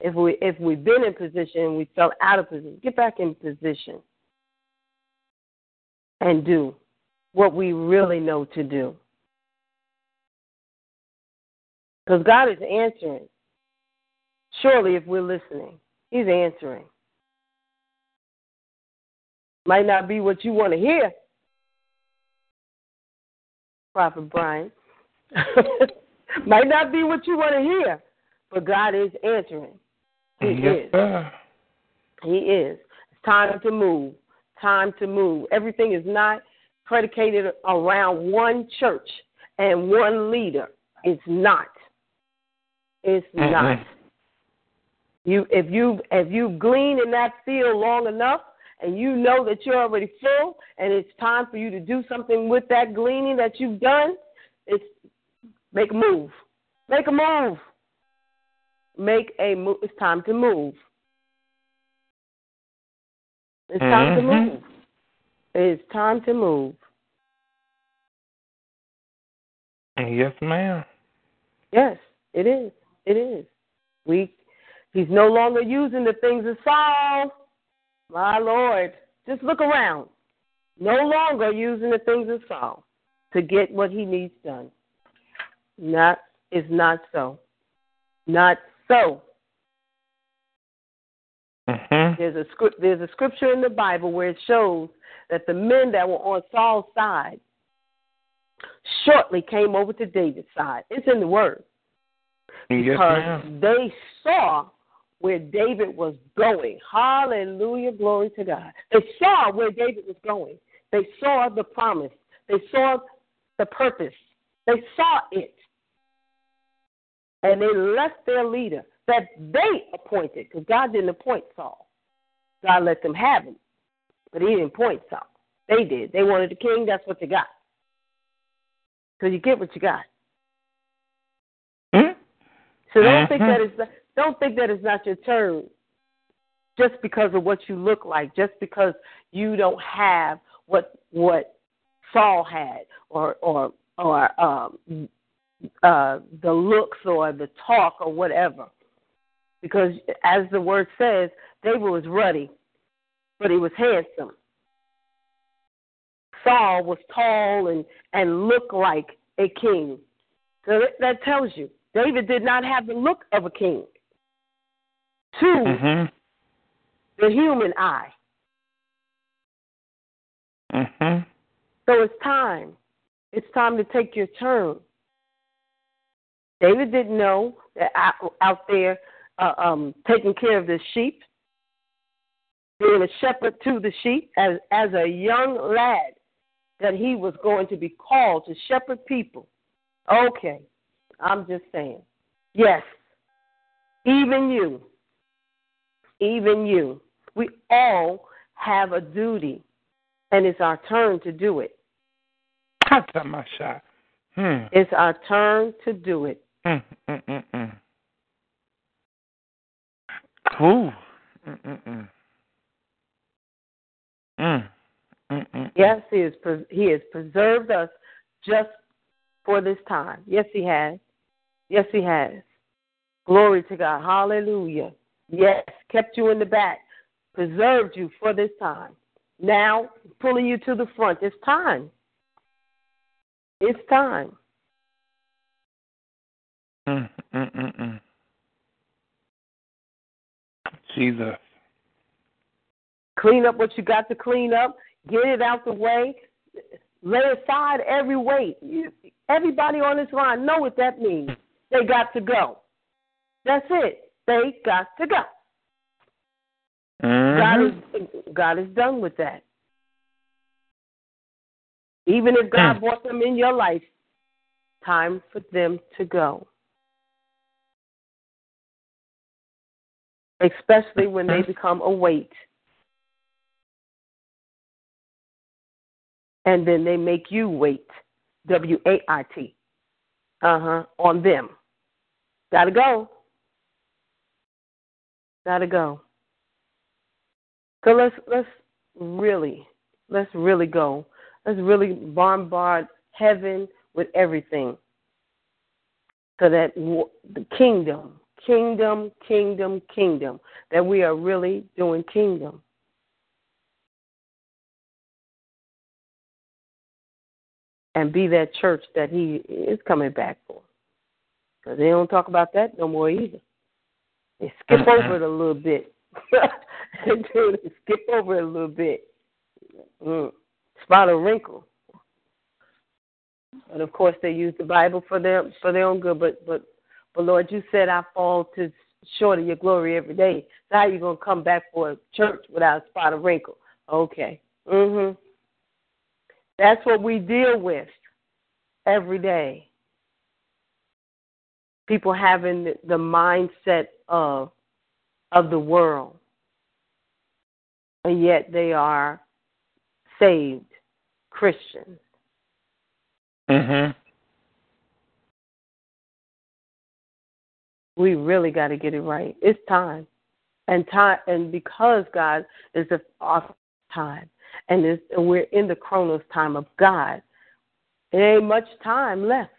Speaker 4: If we if we've been in position and we fell out of position, get back in position and do what we really know to do. Because God is answering. Surely, if we're listening, He's answering. Might not be what you want to hear, Prophet Brian. Might not be what you want to hear, but God is answering. He
Speaker 1: yes,
Speaker 4: is.
Speaker 1: sir.
Speaker 4: He is. It's time to move. Time to move. Everything is not predicated around one church and one leader. It's not. It's not. You if you if you glean in that field long enough and you know that you're already full and it's time for you to do something with that gleaning that you've done, it's make a move. Make a move. Make a move. It's time to move. It's time to
Speaker 1: Mhm.
Speaker 4: move. It's time to move.
Speaker 1: Yes, ma'am.
Speaker 4: Yes, it is. It is. We he's no longer using the things of Saul. My Lord. Just look around. No longer using the things of Saul to get what he needs done. Not is not so. Not so.
Speaker 1: Mhm.
Speaker 4: There's a script there's a scripture in the Bible where it shows that the men that were on Saul's side shortly came over to David's side. It's in the word. Because
Speaker 1: ma'am.
Speaker 4: they saw where David was going. Hallelujah, glory to God. They saw where David was going. They saw the promise. They saw the purpose. They saw it. And they left their leader that they appointed, because God didn't appoint Saul. God let them have him, but he didn't appoint Saul. They did. They wanted a king, that's what they got. Because you get what you got.
Speaker 1: Mhm.
Speaker 4: So don't think
Speaker 1: Mhm.
Speaker 4: that it's don't think that it's not your turn just because of what you look like, just because you don't have what what Saul had or or or um uh the looks or the talk or whatever. Because as the word says, David was ruddy, but he was handsome. Saul was tall and and looked like a king. So that, that tells you David did not have the look of a king to
Speaker 1: Mhm.
Speaker 4: the human eye.
Speaker 1: Mhm.
Speaker 4: So it's time. It's time to take your turn. David didn't know that out, out there uh, um, taking care of the sheep, being a shepherd to the sheep as as a young lad, that he was going to be called to shepherd people. Okay, I'm just saying. Yes, even you, even you, we all have a duty, and it's our turn to do it.
Speaker 1: Hmm.
Speaker 4: It's our turn to do it.
Speaker 1: Mm, mm, mm, mm. Cool. Mm, mm, mm. Mm, mm, mm.
Speaker 4: Yes, he has he has preserved us just for this time. Yes, he has. Yes, he has. Glory to God. Hallelujah. Yes, kept you in the back, preserved you for this time. Now pulling you to the front. It's time. It's time.
Speaker 1: Mm, mm, mm, mm. Jesus.
Speaker 4: Clean up what you got to clean up. Get it out the way. Lay aside every weight. You- Everybody on this line know what that means. They got to go. That's it. They got to go. God
Speaker 1: Mhm.
Speaker 4: is God is done with that. Even if God
Speaker 1: Mm.
Speaker 4: brought them in your life, time for them to go. Especially when they become a weight. And then they make you wait. W A I T. Uh huh. On them. Gotta go. Gotta go. So let's let's really let's really go. Let's really bombard heaven with everything, so that the kingdom, kingdom, kingdom, kingdom, that we are really doing kingdom. And be that church that he is coming back for. Because they don't talk about that no more either. They skip over it a little bit. they do. They skip over it a little bit. Mm. Spot a wrinkle. And of course, they use the Bible for their for their own good. But but but Lord, you said I fall to short of your glory every day. So how you gonna come back for a church without a spot of wrinkle? Okay. Mhm. That's what we deal with every day. People having the mindset of of the world, and yet they are saved Christians.
Speaker 1: Mhm.
Speaker 4: We really got to get it right. It's time, and time, and because God is the time, and, it's, and we're in the chronos time of God, there ain't much time left.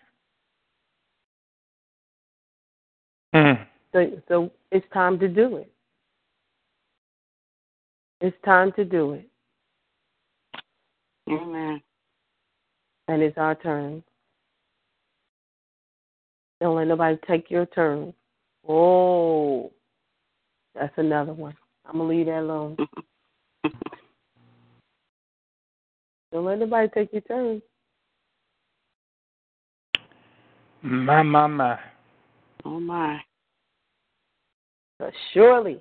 Speaker 1: Mm.
Speaker 4: So, so it's time to do it. It's time to do it,
Speaker 2: Amen.
Speaker 4: and it's our turn. Don't let nobody take your turn. Oh, that's another one. I'm gonna leave that alone. Don't let nobody take your turn.
Speaker 1: My, my, my.
Speaker 2: Oh my.
Speaker 4: But surely,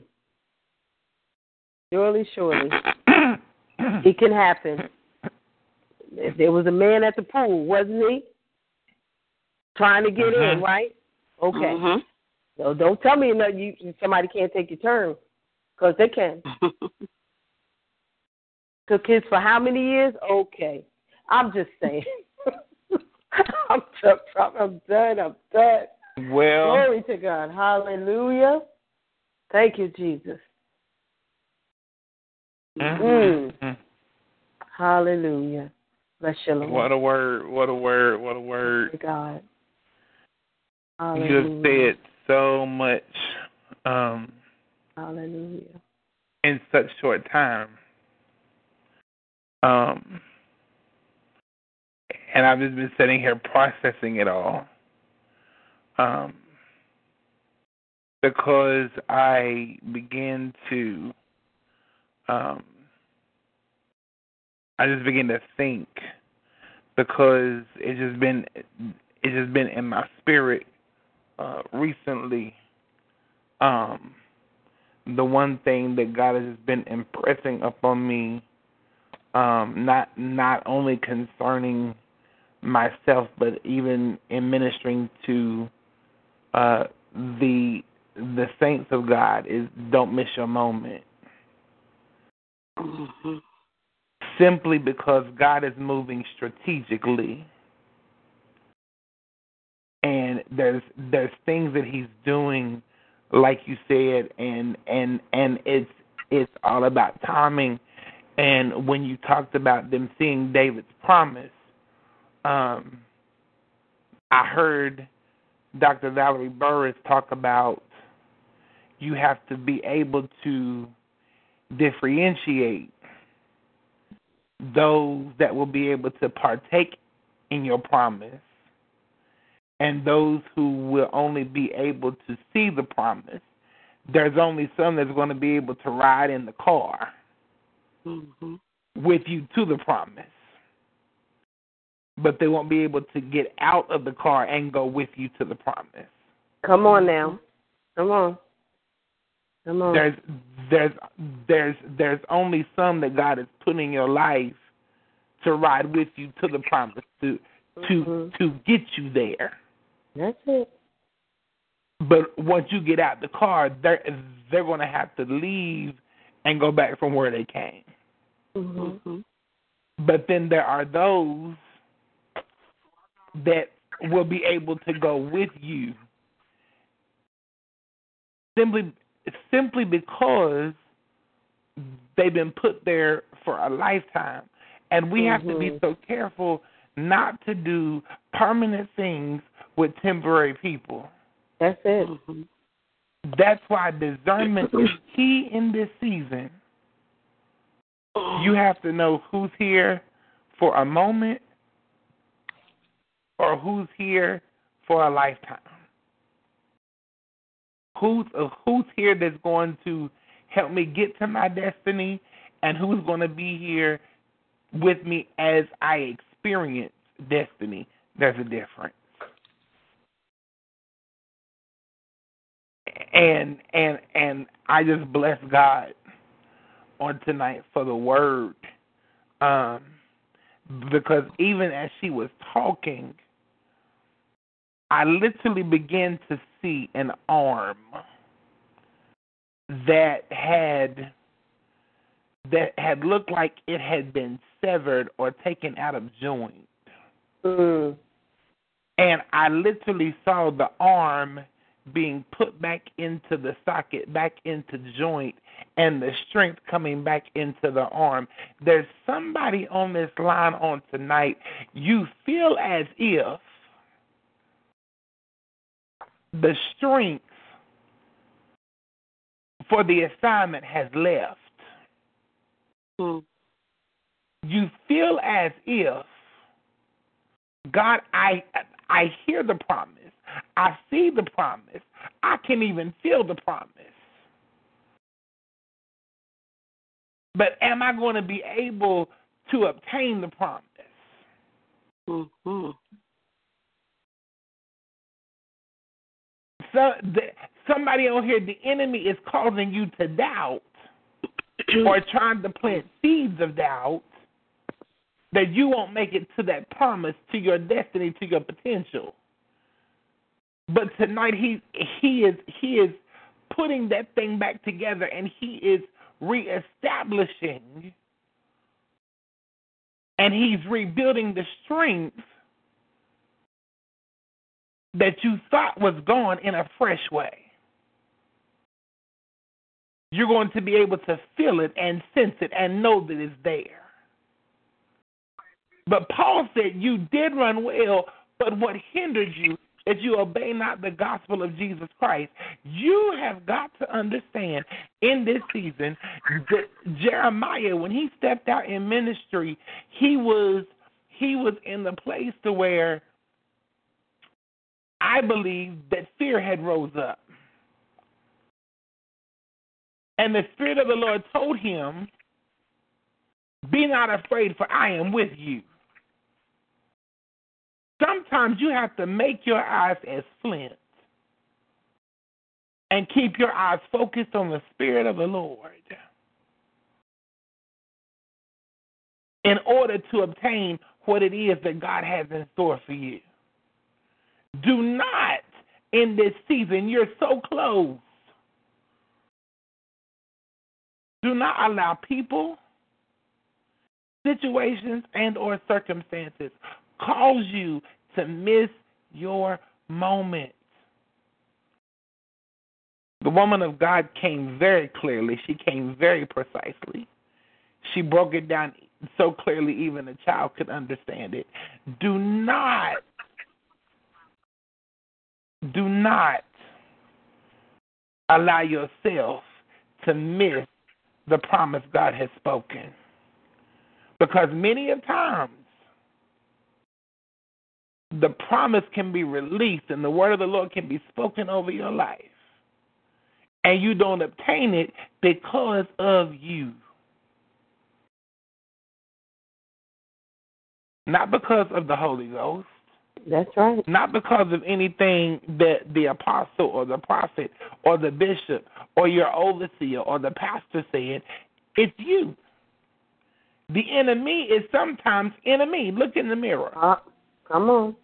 Speaker 4: surely, surely, it can happen. If there was a man at the pool, wasn't he? Trying to get in,
Speaker 1: Mhm.
Speaker 4: right? Okay.
Speaker 2: Mhm.
Speaker 4: So don't tell me that you somebody can't take your turn, because they can. Took kids for how many years? Okay. I'm just saying. I'm, done, I'm done. I'm done.
Speaker 1: well,
Speaker 4: Glory to God. Hallelujah. Thank you, Jesus.
Speaker 1: mhm.
Speaker 4: Mm. Hallelujah. Bless Lord.
Speaker 1: what a word! What a word! What a word!
Speaker 4: Thank God.
Speaker 1: You have
Speaker 4: Hallelujah.
Speaker 1: said so much um,
Speaker 4: Hallelujah.
Speaker 1: in such short time. Um, and I've just been sitting here processing it all. Um, because I began to um, I just begin to think because it's just been it's just been in my spirit uh, recently. Um, the one thing that God has been impressing upon me, um, not not only concerning myself, but even in ministering to uh, the the saints of God, is don't miss your moment.
Speaker 2: Mhm.
Speaker 1: Simply because God is moving strategically, and there's there's things that He's doing, like you said, and and and it's it's all about timing. And when you talked about them seeing David's promise, um, I heard Dr. Valerie Burris talk about you have to be able to differentiate those that will be able to partake in your promise and those who will only be able to see the promise. There's only some that's going to be able to ride in the car
Speaker 2: Mhm.
Speaker 1: with you to the promise. But they won't be able to get out of the car and go with you to the promise.
Speaker 4: Come on now. Come on. Come on.
Speaker 1: There's there's there's there's only some that God has put in your life to ride with you to the promise to to
Speaker 4: Mhm.
Speaker 1: to get you there.
Speaker 4: That's it.
Speaker 1: But once you get out the car, they're they're going to have to leave and go back from where they came.
Speaker 4: Mhm.
Speaker 1: But then there are those that will be able to go with you simply simply because they've been put there for a lifetime. And we have to be
Speaker 4: Mhm.
Speaker 1: so careful not to do permanent things with temporary people.
Speaker 4: That's it.
Speaker 2: Mhm.
Speaker 1: That's why discernment is key in this season. You have to know who's here for a moment or who's here for a lifetime. Who's uh, who's here that's going to help me get to my destiny, and who's going to be here with me as I experience destiny. There's a difference. And and and I just bless God on tonight for the word. Um because even as she was talking, I literally began to see an arm that had that had looked like it had been severed or taken out of joint.
Speaker 4: Mm.
Speaker 1: And I literally saw the arm being put back into the socket, back into joint, and the strength coming back into the arm. There's somebody on this line on tonight. You feel as if the strength for the assignment has left.
Speaker 2: Mm.
Speaker 1: You feel as if God, I I hear the promise. I see the promise. I can even feel the promise. But am I going to be able to obtain the promise?
Speaker 2: Mhm.
Speaker 1: So, the, somebody on here, the enemy is causing you to doubt or trying to plant seeds of doubt that you won't make it to that promise, to your destiny, to your potential. But tonight he he is he is putting that thing back together and he is reestablishing and he's rebuilding the strength that you thought was gone in a fresh way. You're going to be able to feel it and sense it and know that it's there. But Paul said, You did run well, but what hindered you that you obey not the gospel of Jesus Christ. You have got to understand in this season that Jeremiah, when he stepped out in ministry, he was he was in the place to where I believe that fear had rose up. And the Spirit of the Lord told him Be not afraid, for I am with you. Sometimes you have to make your eyes as flint and keep your eyes focused on the Spirit of the Lord in order to obtain what it is that God has in store for you. Do not, in this season, you're so close. Do not allow people, situations, and or circumstances cause you to miss your moment. The woman of God came very clearly. She came very precisely. She broke it down so clearly even a child could understand it. Do not, do not allow yourself to miss the promise God has spoken. Because many a times the promise can be released and the word of the Lord can be spoken over your life. And you don't obtain it because of you. Not because of the Holy Ghost.
Speaker 4: That's right.
Speaker 1: Not because of anything that the apostle or the prophet or the bishop or your overseer or the pastor said. It's you. The enemy is sometimes enemy. Look in the mirror.
Speaker 4: Uh, come on.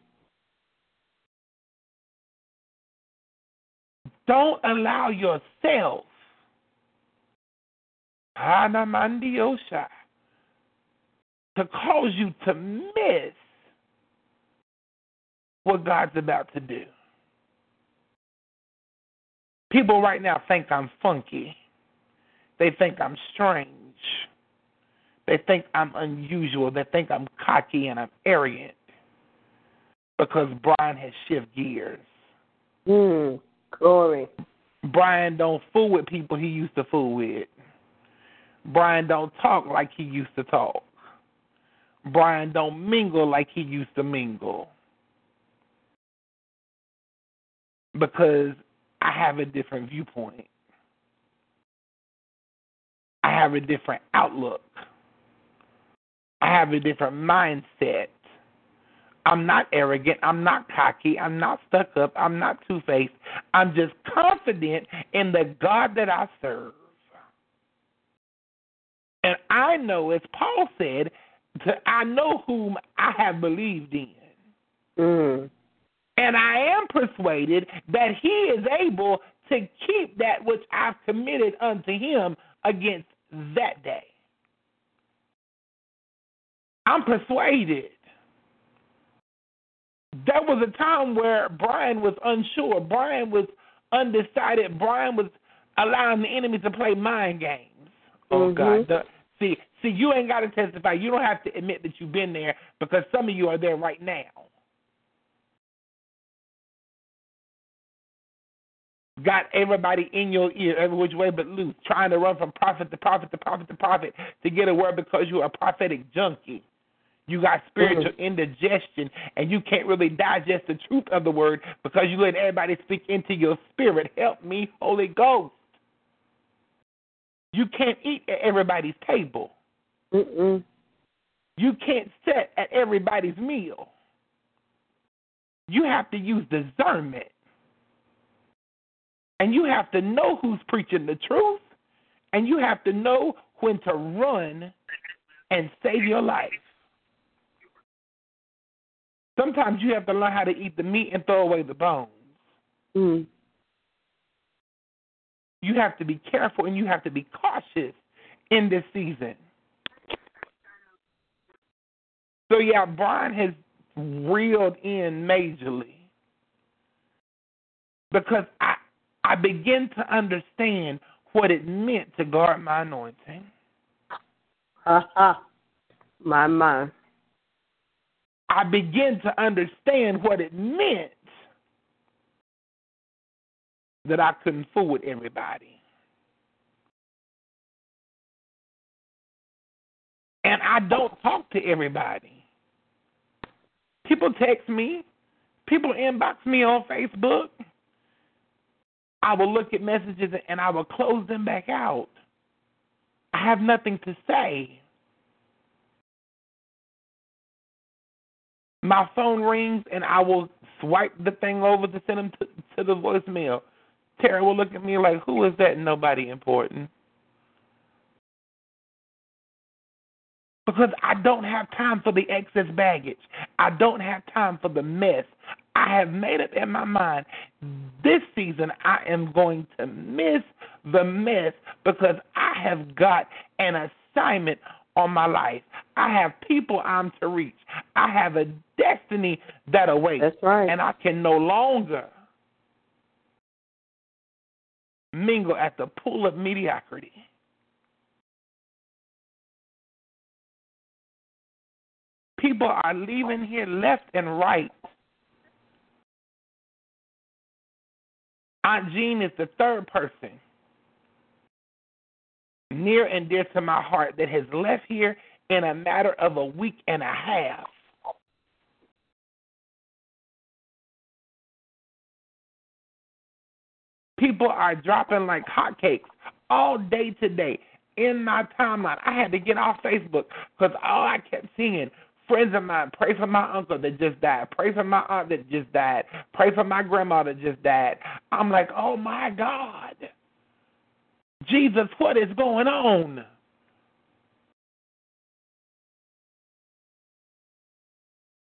Speaker 1: Don't allow yourself to cause you to miss what God's about to do. People right now think I'm funky. They think I'm strange. They think I'm unusual. They think I'm cocky and I'm arrogant because Brian has shift gears.
Speaker 4: Hmm. Glory.
Speaker 1: Brian don't fool with people he used to fool with. Brian don't talk like he used to talk. Brian don't mingle like he used to mingle. Because I have a different viewpoint. I have a different outlook. I have a different mindset. I'm not arrogant. I'm not cocky. I'm not stuck up. I'm not two faced. I'm just confident in the God that I serve. And I know, as Paul said, I know whom I have believed in.
Speaker 4: Mm.
Speaker 1: And I am persuaded that he is able to keep that which I've committed unto him against that day. I'm persuaded. There was a time where Brian was unsure. Brian was undecided. Brian was allowing the enemy to play mind games. Oh
Speaker 4: Mhm.
Speaker 1: God. The, see, see, you ain't got to testify. You don't have to admit that you've been there because some of you are there right now. Got everybody in your ear every which way but loose, trying to run from prophet to prophet to prophet to prophet to get a word because you're a prophetic junkie. You got spiritual mm. indigestion and you can't really digest the truth of the word because you let everybody speak into your spirit. Help me, Holy Ghost. You can't eat at everybody's table.
Speaker 4: Mm-mm.
Speaker 1: You can't sit at everybody's meal. You have to use discernment. And you have to know who's preaching the truth. And you have to know when to run and save your life. Sometimes you have to learn how to eat the meat and throw away the bones.
Speaker 4: Mm.
Speaker 1: You have to be careful and you have to be cautious in this season. So yeah, Brian has reeled in majorly because I I begin to understand what it meant to guard my anointing.
Speaker 4: Ha ha. My mind.
Speaker 1: I begin to understand what it meant that I couldn't fool with everybody. And I don't talk to everybody. People text me, people inbox me on Facebook. I will look at messages and I will close them back out. I have nothing to say. My phone rings and I will swipe the thing over to send them to, to the voicemail. Tara will look at me like, who is that? Nobody important. Because I don't have time for the excess baggage. I don't have time for the mess. I have made up in my mind this season I am going to miss the mess because I have got an assignment on my life. I have people I'm to reach. I have a destiny that awaits.
Speaker 4: That's right.
Speaker 1: And I can no longer mingle at the pool of mediocrity. People are leaving here left and right. Aunt Jean is the third person near and dear to my heart that has left here in a matter of a week and a half. People are dropping like hotcakes all day today in my timeline. I had to get off Facebook because all I kept seeing friends of mine, pray for my uncle that just died, pray for my aunt that just died, pray for my grandma that just died. I'm like, oh my God. Jesus, what is going on?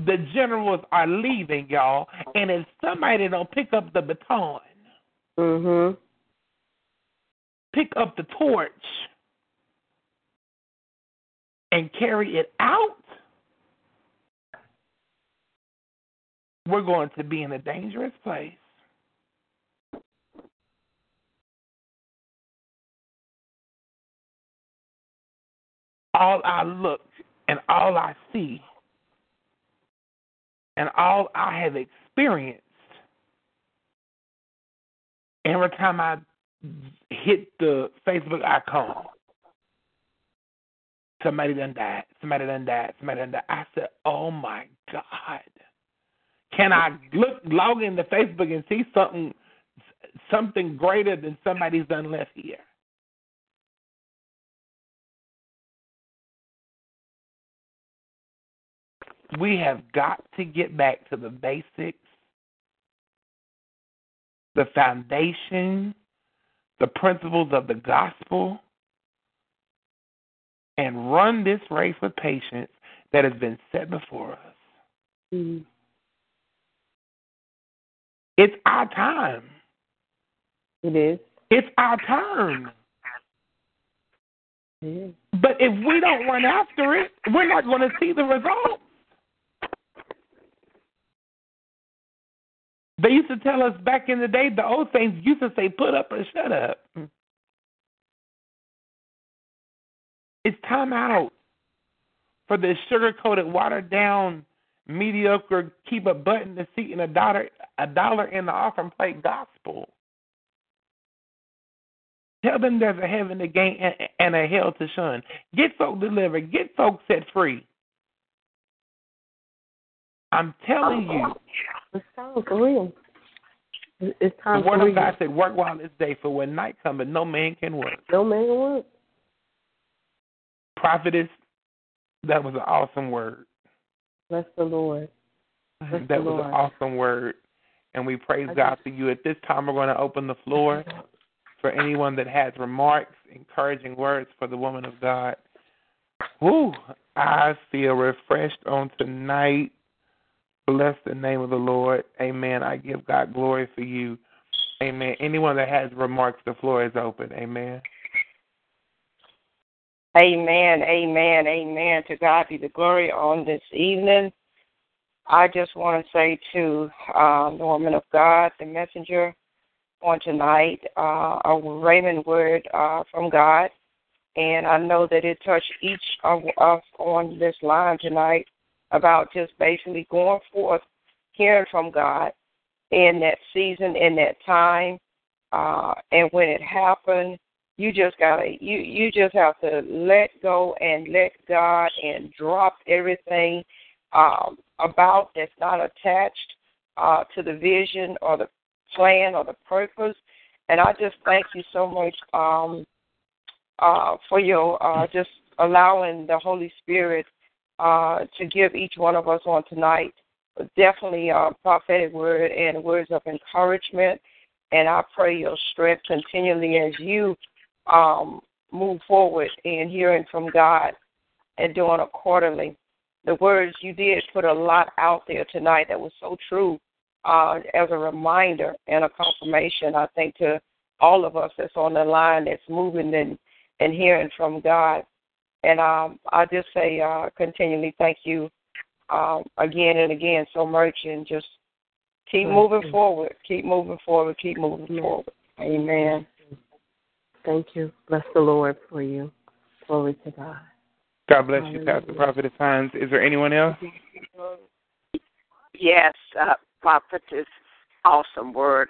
Speaker 1: The generals are leaving, y'all, and if somebody don't pick up the baton,
Speaker 4: Mhm.
Speaker 1: pick up the torch, and carry it out, we're going to be in a dangerous place. All I look and all I see and all I have experienced every time I hit the Facebook icon, somebody done died, somebody done died, somebody done died. I said, Oh my God. Can I look log into Facebook and see something something greater than somebody's done left here? We have got to get back to the basics, the foundation, the principles of the gospel, and run this race with patience that has been set before us.
Speaker 4: Mhm.
Speaker 1: It's our time.
Speaker 4: It is.
Speaker 1: It's our.
Speaker 4: It is.
Speaker 1: But if we don't run after it, we're not going to see the results. They used to tell us back in the day, the old saints used to say, put up or shut up. It's time out for this sugar coated, watered down, mediocre, keep a butt in the seat and a dollar a dollar in the offering plate gospel. Tell them there's a heaven to gain and- a hell to shun. Get folk delivered. Get folks set free. I'm telling oh, you,
Speaker 4: It's time for real. It- It's
Speaker 1: the word of God said, "Work while it's day, for when night cometh, no man can work."
Speaker 4: No man will.
Speaker 1: Prophetess, that was an awesome word.
Speaker 4: Bless the Lord. Bless
Speaker 1: that
Speaker 4: the
Speaker 1: was
Speaker 4: Lord.
Speaker 1: an awesome word, and we praise God for you. At this time, we're going to open the floor for anyone that has remarks, encouraging words for the woman of God. Woo! I feel refreshed on tonight. Bless the name of the Lord. Amen. I give God glory for you. Amen. Anyone that has remarks, the floor is open. Amen.
Speaker 5: Amen, amen, amen. To God be the glory on this evening. I just want to say to uh, the woman of God, the messenger on tonight, uh, a rhema word uh, from God. And I know that it touched each of us on this line tonight about just basically going forth, hearing from God in that season, in that time. Uh, and when it happened, you just gotta you you just have to let go and let God and drop everything um, about that's not attached uh, to the vision or the plan or the purpose. And I just thank you so much um, uh, for your uh, just allowing the Holy Spirit
Speaker 6: uh, to give each one of us on tonight. Definitely a prophetic word and words of encouragement. And I pray your strength continually as you um, move forward in hearing from God and doing accordingly. The words you did put a lot out there tonight that was so true uh, as a reminder and a confirmation, I think, to all of us that's on the line that's moving and, and hearing from God. And um, I just say uh, continually thank you um, again and again so much, and just keep moving forward, keep moving forward, keep moving forward. Amen.
Speaker 4: Thank you. Bless the Lord for you. Glory to God.
Speaker 1: God bless you, Pastor Prophetess Hines. Is there anyone else?
Speaker 2: Yes, uh, prophetess, awesome word,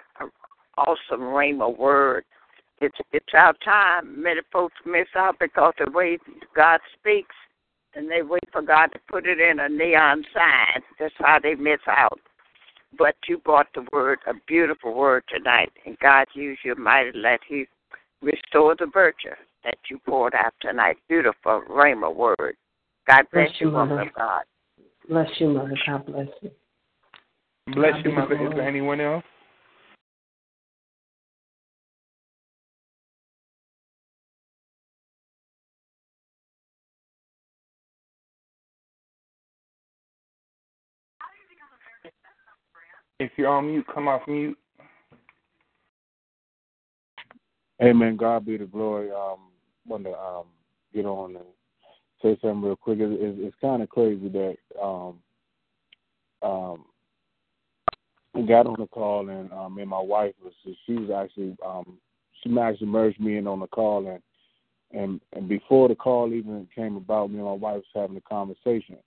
Speaker 2: awesome rhema word. It's it's our time. Many folks miss out because the way God speaks, and they wait for God to put it in a neon sign. That's how they miss out. But you brought the word, a beautiful word tonight, and God used you mighty. Let He restore the virtue that you poured out tonight. Beautiful rhema word. God bless,
Speaker 4: Bless you,
Speaker 2: you,
Speaker 4: Mother.
Speaker 2: of God.
Speaker 4: Bless you, Mother. God bless you.
Speaker 1: Bless you, Mother. Is there anyone else? If you're on mute, come off mute.
Speaker 7: Amen. God be the glory. Um, want to um get on and say something real quick. It, it, it's kind of crazy that um um I got on the call and um and my wife was she was actually um she actually merged me in on the call and and and before the call even came about, me and my wife was having a conversation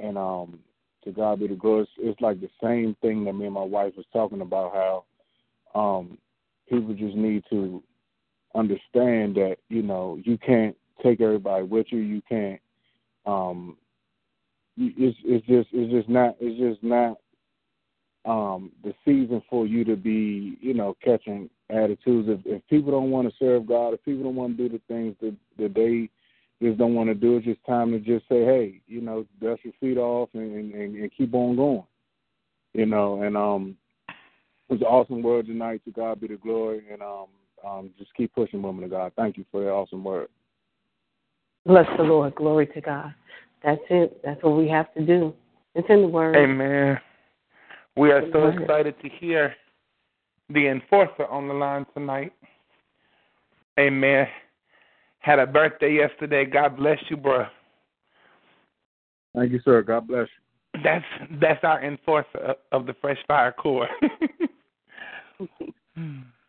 Speaker 7: and um to God be the glory. It's, it's like the same thing that me and my wife was talking about how um people just need to understand that you know you can't take everybody with you. You can't. Um, it's it's just it's just not it's just not um, the season for you to be you know catching attitudes. If if people don't want to serve God, if people don't want to do the things that that they just don't want to do, it's just time to just say, hey, you know, dust your feet off and and, and keep on going. You know, and um, it was an awesome word tonight. To God be the glory, and um, um, just keep pushing, woman of God. Thank you for that awesome word.
Speaker 4: Bless the Lord. Glory to God. That's it. That's what we have to do. It's in the Word.
Speaker 1: Amen. We are so excited to hear the enforcer on the line tonight. Amen. Had a birthday yesterday. God bless you, bro.
Speaker 7: Thank you, sir. God bless you.
Speaker 1: That's that's our enforcer of- of the Fresh Fire Corps.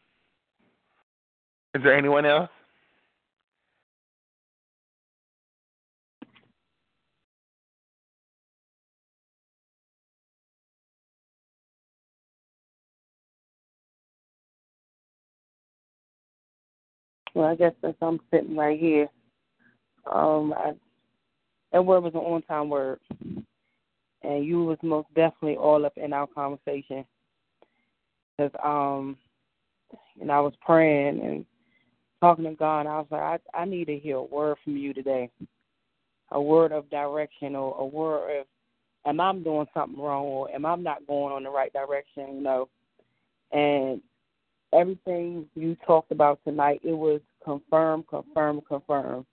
Speaker 1: Is there anyone else?
Speaker 6: Well, I guess since I'm sitting right here, um, I, that word was an on-time word, and you was most definitely all up in our conversation. Cause um, and I was praying and talking to God, I was like, I I need to hear a word from you today, a word of direction or a word of, am I doing something wrong or am I not going on the right direction? You know, and everything you talked about tonight, it was confirmed, confirmed, confirmed.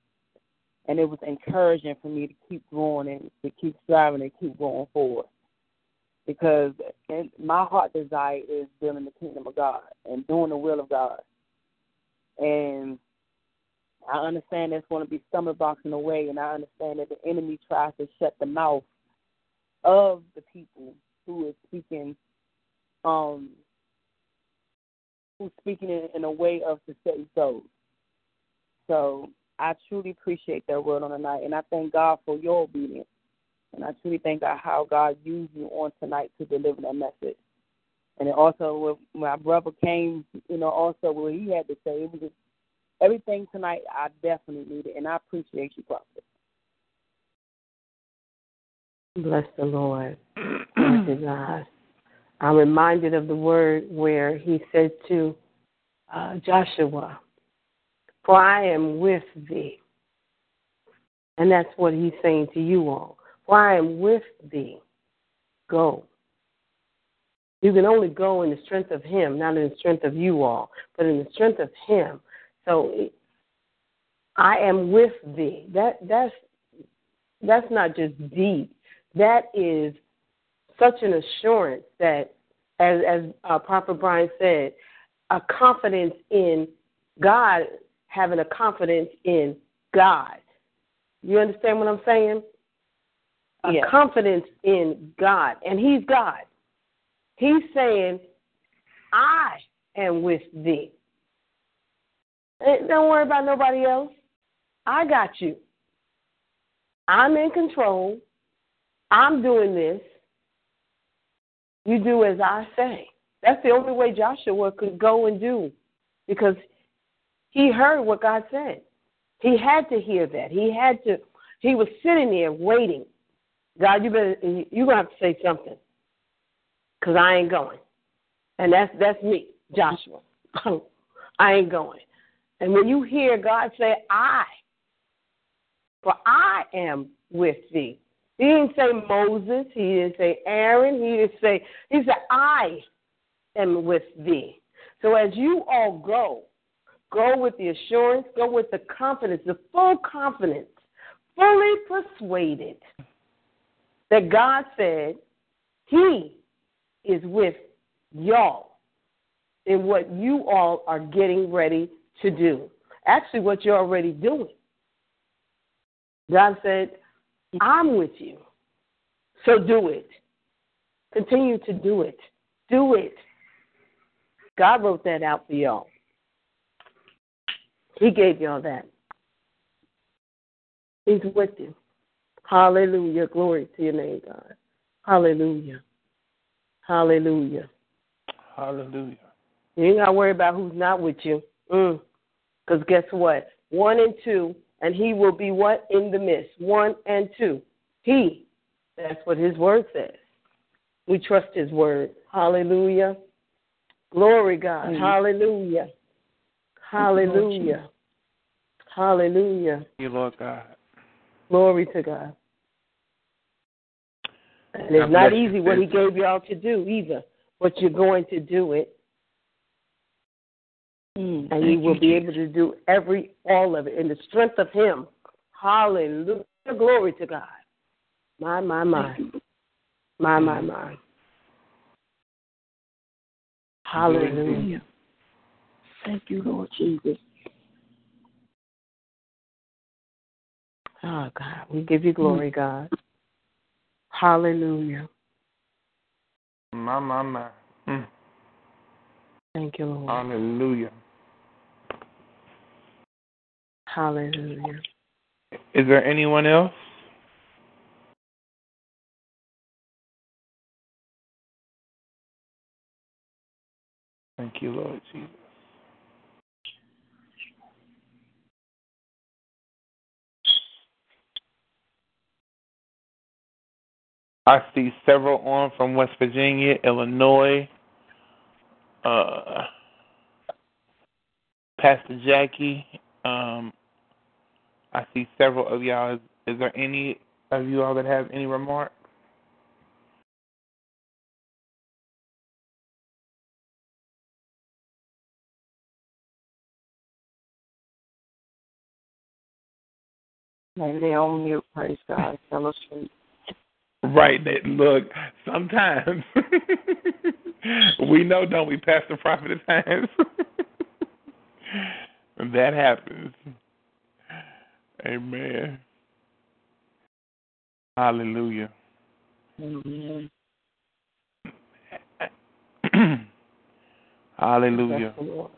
Speaker 6: And it was encouraging for me to keep going and to keep striving and keep going forward. Because in, my heart desire is building the kingdom of God and doing the will of God. And I understand there's going to be stumbling blocks in the way, and I understand that the enemy tries to shut the mouth of the people who is speaking um, who's speaking in, in a way of to save souls. So I truly appreciate that word on tonight, and I thank God for your obedience. And I truly thank God how God used you on tonight to deliver that message. And also, when my brother came, you know, also what he had to say, it was just everything tonight I definitely needed, and I appreciate you, Prophet.
Speaker 4: Bless the Lord. Bless God. I'm reminded of the word where he said to uh, Joshua, For I am with thee. And that's what he's saying to you all. For I am with thee. Go. You can only go in the strength of Him, not in the strength of you all, but in the strength of Him. So I am with thee. That that's that's not just deep. That is such an assurance that, as as uh, Prophet Brian said, a confidence in God, having a confidence in God. You understand what I'm saying? A
Speaker 6: Yeah.
Speaker 4: confidence in God, and He's God. He's saying, "I am with thee." Don't worry about nobody else. I got you. I'm in control. I'm doing this. You do as I say. That's the only way Joshua could go and do because he heard what God said. He had to hear that. He had to, he was sitting there waiting. God, you better, you're going to have to say something because I ain't going. And that's, that's me, Joshua. I ain't going. And when you hear God say, I, for I am with thee. He didn't say Moses. He didn't say Aaron. He didn't say, he said, I am with thee. So as you all go, go with the assurance, go with the confidence, the full confidence, fully persuaded that God said he is with y'all in what you all are getting ready to do. Actually, what you're already doing. God said, I'm with you. So do it. Continue to do it. Do it. God wrote that out for y'all. He gave y'all that. He's with you. Hallelujah. Glory to your name, God. Hallelujah. Hallelujah.
Speaker 1: Hallelujah.
Speaker 4: You ain't got to worry about who's not with you. Mm. Because guess what? One and two, and he will be what? In the midst. One and two. He. That's what his word says. We trust his word. Hallelujah. Glory, God.
Speaker 1: Amen.
Speaker 4: Hallelujah. Hallelujah. Hallelujah.
Speaker 1: You, Lord God.
Speaker 4: Glory to God. And it's not
Speaker 1: bless you,
Speaker 4: easy what he gave y'all to do either, but you're going to do it.
Speaker 6: Mm.
Speaker 4: and you will be able to do every all of it in the strength of him. Hallelujah. Glory to god. My my my. My my my. Hallelujah.
Speaker 6: Thank you, Lord Jesus.
Speaker 4: oh god. We give you glory god hallelujah
Speaker 1: My, my, my. Mm.
Speaker 4: thank you lord
Speaker 1: Hallelujah.
Speaker 4: hallelujah
Speaker 1: Is there anyone else? Thank you, Lord Jesus. I see several on from West Virginia, Illinois, uh, Pastor Jackie. Um, I see several of y'all. Is, is there any of you all that have any remarks?
Speaker 6: Maybe they on mute, praise God, fellowship.
Speaker 1: Right. That look. Sometimes we know, don't we, Pastor Prophet at times. that happens. Amen. Hallelujah.
Speaker 6: Amen.
Speaker 1: Hallelujah.
Speaker 4: Bless the Lord.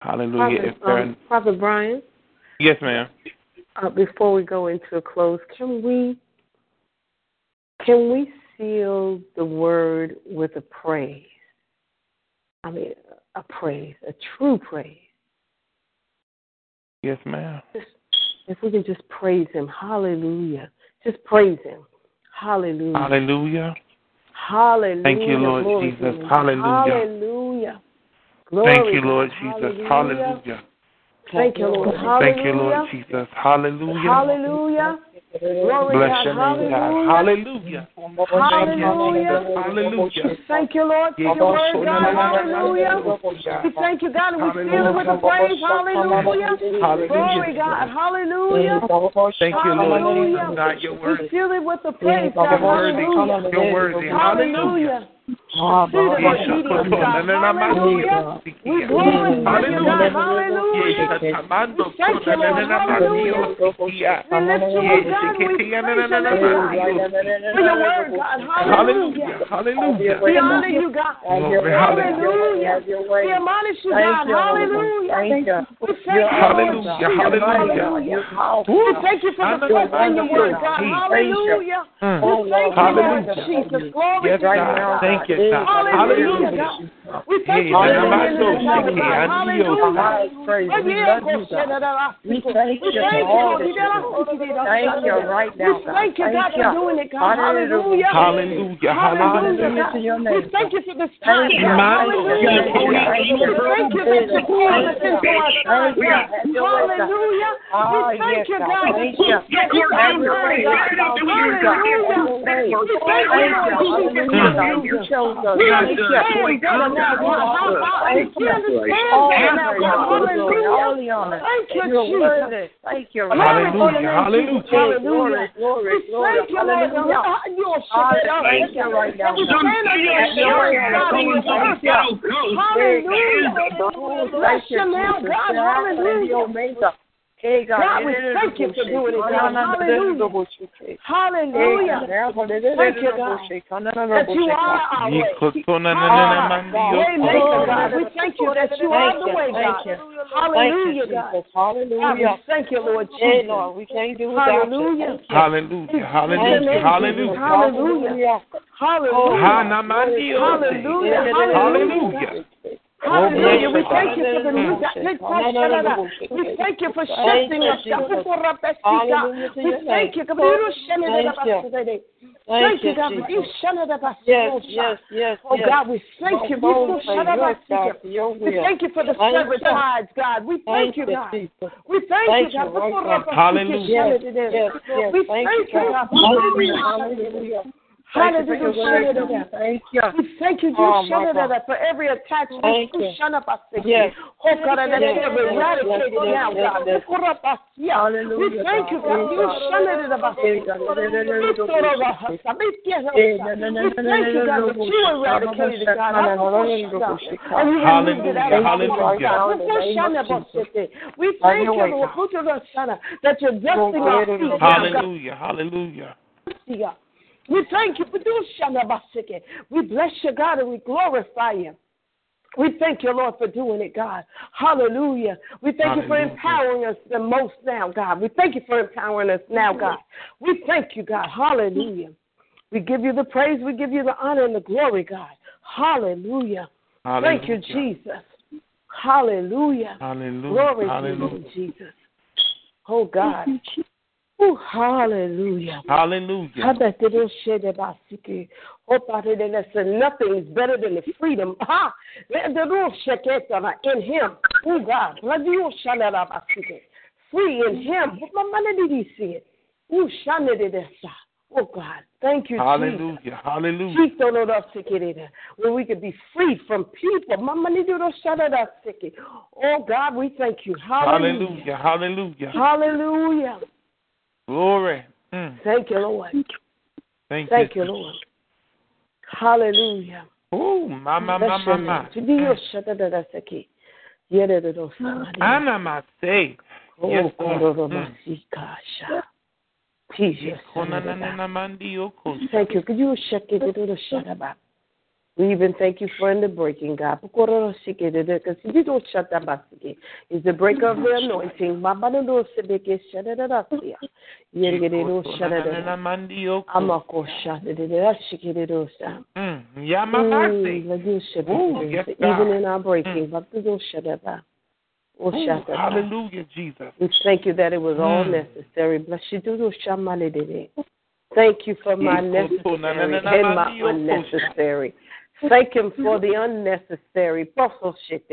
Speaker 1: Hallelujah.
Speaker 4: Prophet, um, Prophet Brian,
Speaker 1: yes, ma'am.
Speaker 4: uh, before we go into a close, can we can we seal the word with a praise? I mean, a praise, a true praise.
Speaker 1: Yes, ma'am.
Speaker 4: If we can just praise Him, Hallelujah! Just praise Him, Hallelujah,
Speaker 1: Hallelujah.
Speaker 4: Hallelujah.
Speaker 1: Thank you, Lord
Speaker 4: Glory
Speaker 1: Jesus.
Speaker 4: to your name.
Speaker 1: Hallelujah.
Speaker 4: Hallelujah. Glory
Speaker 1: Thank you, Lord Jesus. Hallelujah.
Speaker 4: Thank you, Lord.
Speaker 1: Thank you, Lord Jesus. Hallelujah.
Speaker 4: Hallelujah. Glory
Speaker 1: Bless
Speaker 4: God.
Speaker 1: your name, God.
Speaker 4: Hallelujah.
Speaker 1: Hallelujah.
Speaker 4: Hallelujah. Thank you, Lord, for your word, God. Hallelujah. We thank you, God, and we seal it with the praise. Hallelujah. Glory, God. Hallelujah.
Speaker 1: Thank you, Lord
Speaker 4: Hallelujah.
Speaker 1: God, your
Speaker 4: We seal it with the praise, God. Hallelujah.
Speaker 1: You're worthy. Hallelujah.
Speaker 4: Hallelujah. See the obedience, God. Hallelujah. We glorify you, God. Hallelujah. We thank you, Lord. Hallelujah. We lift you up, God. We praise your name, God. For your word, God. Hallelujah.
Speaker 1: Hallelujah.
Speaker 4: We honor you, God.
Speaker 1: Glory.
Speaker 4: Hallelujah. We admonish you, God. Hallelujah.
Speaker 6: Thank you.
Speaker 4: We thank
Speaker 1: Hallelujah. Hallelujah.
Speaker 4: We thank you for the faith in your word, God. Hallelujah.
Speaker 1: Mm.
Speaker 4: We thank you, Lord Jesus. Glory to
Speaker 1: God. Thank you, God.
Speaker 4: Hallelujah. We thank
Speaker 1: Hey,
Speaker 4: you for
Speaker 1: man,
Speaker 4: the
Speaker 1: I'm
Speaker 4: ministry,
Speaker 1: so
Speaker 4: God.
Speaker 1: sick, I need you.
Speaker 4: Hallelujah.
Speaker 6: Praise. We love you, God. We thank
Speaker 4: We
Speaker 6: you
Speaker 4: thank
Speaker 6: for all
Speaker 4: you.
Speaker 6: that you do. Thank you right now,
Speaker 4: We
Speaker 6: God.
Speaker 4: thank you, God,
Speaker 6: Thank
Speaker 4: for doing it, God. Hallelujah.
Speaker 1: Hallelujah.
Speaker 4: Hallelujah,
Speaker 1: Hallelujah.
Speaker 4: God.
Speaker 6: to your
Speaker 4: We thank you for this time,
Speaker 6: Thank you.
Speaker 4: God.
Speaker 1: Man,
Speaker 4: Hallelujah. We thank you that you called us into our time,
Speaker 6: Thank you.
Speaker 4: God.
Speaker 6: Have your way, God.
Speaker 4: Hallelujah.
Speaker 6: Ah,
Speaker 4: We thank you,
Speaker 6: God.
Speaker 4: God,
Speaker 6: Thank
Speaker 4: you
Speaker 6: you.
Speaker 4: that you
Speaker 6: Have your way, God.
Speaker 4: Hallelujah.
Speaker 6: Have.
Speaker 4: We thank you,
Speaker 6: Thank you.
Speaker 4: Lord Jesus.
Speaker 6: Hallelujah. You chose us.
Speaker 4: We
Speaker 6: Thank you.
Speaker 4: understand better now, God. How how-
Speaker 6: Thank
Speaker 4: we
Speaker 6: you.
Speaker 4: understand
Speaker 6: All
Speaker 4: better
Speaker 6: the
Speaker 4: now,
Speaker 6: praise,
Speaker 4: God.
Speaker 6: all the glory, all
Speaker 4: Hallelujah.
Speaker 6: the honor.
Speaker 4: Thank you,
Speaker 6: You're
Speaker 4: Jesus.
Speaker 6: worthy. Thank you.
Speaker 1: Hallelujah. Hallelujah.
Speaker 4: Hallelujah.
Speaker 6: Glory,
Speaker 4: We
Speaker 6: glory.
Speaker 4: thank you, Lord.
Speaker 6: Hallelujah.
Speaker 4: You're
Speaker 6: Thank you right now,
Speaker 4: And we
Speaker 6: God.
Speaker 4: stand on your
Speaker 6: Have your way,
Speaker 4: assurance, God, in your
Speaker 6: Thank
Speaker 4: word,
Speaker 6: you.
Speaker 4: God. Hallelujah. Bless
Speaker 6: Thank you,
Speaker 4: you now,
Speaker 6: Jesus.
Speaker 4: God.
Speaker 6: The Alpha and the
Speaker 4: Hallelujah.
Speaker 6: Omega. Hey, God.
Speaker 4: God, we thank you for doing it, God. Hallelujah. Hallelujah. Thank you, God, that you are our way. Waymaker, God. We thank you that you are the way, God. Hallelujah, God. God,
Speaker 6: Hallelujah.
Speaker 4: thank you, Lord Jesus.
Speaker 6: Lord, we can't do without
Speaker 4: Hallelujah.
Speaker 6: you.
Speaker 1: Hallelujah. Hallelujah. Hallelujah.
Speaker 4: Hallelujah. Hallelujah. Hallelujah.
Speaker 1: Hallelujah.
Speaker 4: Hallelujah. We thank you for the new We thank you for shifting us. We thank you. Thank
Speaker 6: Thank
Speaker 4: you,
Speaker 6: you,
Speaker 4: God. for You
Speaker 6: Jesus.
Speaker 4: shut it up.
Speaker 6: Yes, yes, yes,
Speaker 4: Oh. God, we thank you. We
Speaker 6: say yes, God, for your
Speaker 4: We thank you for the
Speaker 6: you.
Speaker 4: tides, God. We thank you, God. We thank you, God.
Speaker 1: Hallelujah.
Speaker 4: We
Speaker 6: Thank you. God. Hallelujah. Hallelujah. Thank you for your
Speaker 4: Hallelujah.
Speaker 6: word, God. Thank you.
Speaker 4: We thank you, you
Speaker 6: Oh,
Speaker 4: shut
Speaker 6: my
Speaker 4: it
Speaker 6: God.
Speaker 4: up for every attachment.
Speaker 6: Thank
Speaker 4: you
Speaker 6: you.
Speaker 4: shut up. Thank
Speaker 6: Yes.
Speaker 4: you. Oh, God, that
Speaker 6: Yes,
Speaker 4: is
Speaker 6: yes,
Speaker 4: eradicated
Speaker 6: yes,
Speaker 4: now,
Speaker 6: yes,
Speaker 4: God.
Speaker 6: yes.
Speaker 4: We
Speaker 6: Hallelujah,
Speaker 4: thank you,
Speaker 6: God.
Speaker 4: God. You
Speaker 6: Yes,
Speaker 4: shut it up.
Speaker 6: Yes, God.
Speaker 4: We thank you, God, that you eradicated, God. And you removed it out of our life,
Speaker 1: Hallelujah.
Speaker 4: God. We thank you, Lord, that you're dusting our feet now, God.
Speaker 1: Hallelujah. Hallelujah.
Speaker 4: God. We thank you for doing Shanabasike. We bless you, God, and we glorify you. We thank you, Lord, for doing it, God. Hallelujah. We thank you for empowering us the most now, God. We thank you for empowering us now, God. We thank you, God. Hallelujah. We give you the praise, we give you the honor and the glory, God. Hallelujah. Thank you, Jesus. Hallelujah.
Speaker 1: Hallelujah.
Speaker 4: Glory to
Speaker 1: Hallelujah.
Speaker 4: you, Jesus. Oh, God. Oh, hallelujah.
Speaker 1: Hallelujah.
Speaker 4: Habateroshedebasike. Hopadede- Listen, nothing is better than the freedom. Ha! Lederosheketana In Him. Oh, God. Free in Him. Mamanadidisi. Oh, shanadidesa. Oh, God. Thank you, Jesus.
Speaker 1: Hallelujah. Hallelujah.
Speaker 4: Chitolodosikirida, Where we could be free from people. Mamanidoroshadadasike. Oh, God, we thank you. Hallelujah.
Speaker 1: Hallelujah. Hallelujah.
Speaker 4: Hallelujah.
Speaker 1: Glory. Mm.
Speaker 4: Thank you, Lord.
Speaker 1: Thank,
Speaker 4: Thank
Speaker 1: you.
Speaker 4: you, Lord. Hallelujah.
Speaker 1: Oh, my, my,
Speaker 4: Bless
Speaker 1: my. Mm. Yes.
Speaker 4: Thank you. Could you check it to the shadaba? We even thank you for in the breaking, God. Because you don't shut that back. Is the breaker of the anointing.
Speaker 1: Mm.
Speaker 4: Mm. Even in our breaking, but we don't shut up. Oh,
Speaker 1: Ooh,
Speaker 4: shut up.
Speaker 1: hallelujah, Jesus.
Speaker 4: We thank you that it was all
Speaker 1: Mm.
Speaker 4: necessary. Bless you. Thank you for my necessary and my unnecessary. Thank him for the unnecessary. Bullshit.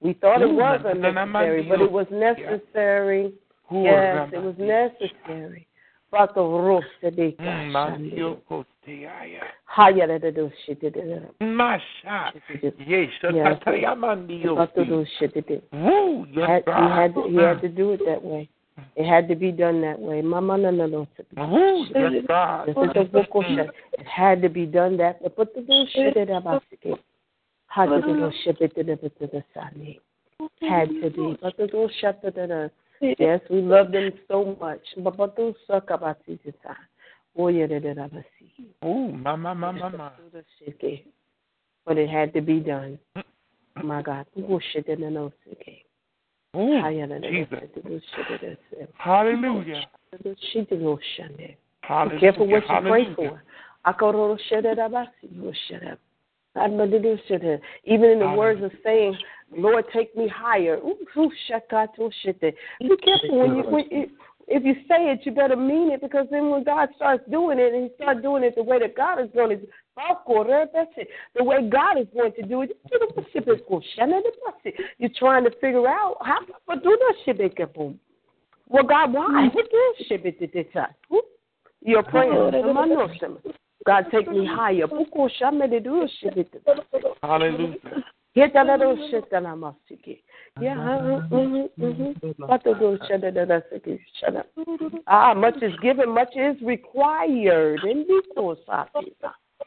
Speaker 4: We thought it was unnecessary, but it was necessary. Yes, it was necessary.
Speaker 1: Mm,
Speaker 4: He had he had to do it that way. It had to be done that way. Mama no no no.
Speaker 1: Woo, yes, God.
Speaker 4: This is the vocal shit. It had to be done that way. But the do shit it about it. Had to do shit it to the to the sunny. Had to be. But the do shut the the. Yes, we love them so much. But but those suck about this time. Oh yeah, da da. see.
Speaker 1: Ooh, mama, mama, mama.
Speaker 4: But it had to be done. My God. Oh shit in the nose.
Speaker 1: Ooh. Jesus.
Speaker 4: Do shit it is.
Speaker 1: Hallelujah.
Speaker 4: She did no shande.
Speaker 1: Hallelujah.
Speaker 4: Careful what you pray for. Akororo shedadabasi, you shut up. Amadidu shede. Even in the words of saying, Lord, take me higher. Ooh, ooh, shakato shete. Be careful when you when you, if you say it, you better mean it because then when God starts doing it and He starts doing it the way that God is going to. The way God is going to do it. You're trying to figure out how to do that. Well, God, why? Shit? You're praying. God, take me higher.
Speaker 1: Hallelujah.
Speaker 4: Get that little shit that I'm asking. Yeah, mm-hmm, mm-hmm. What to do? Shut it, shut it, shut up. Ah, much is given, much is required. And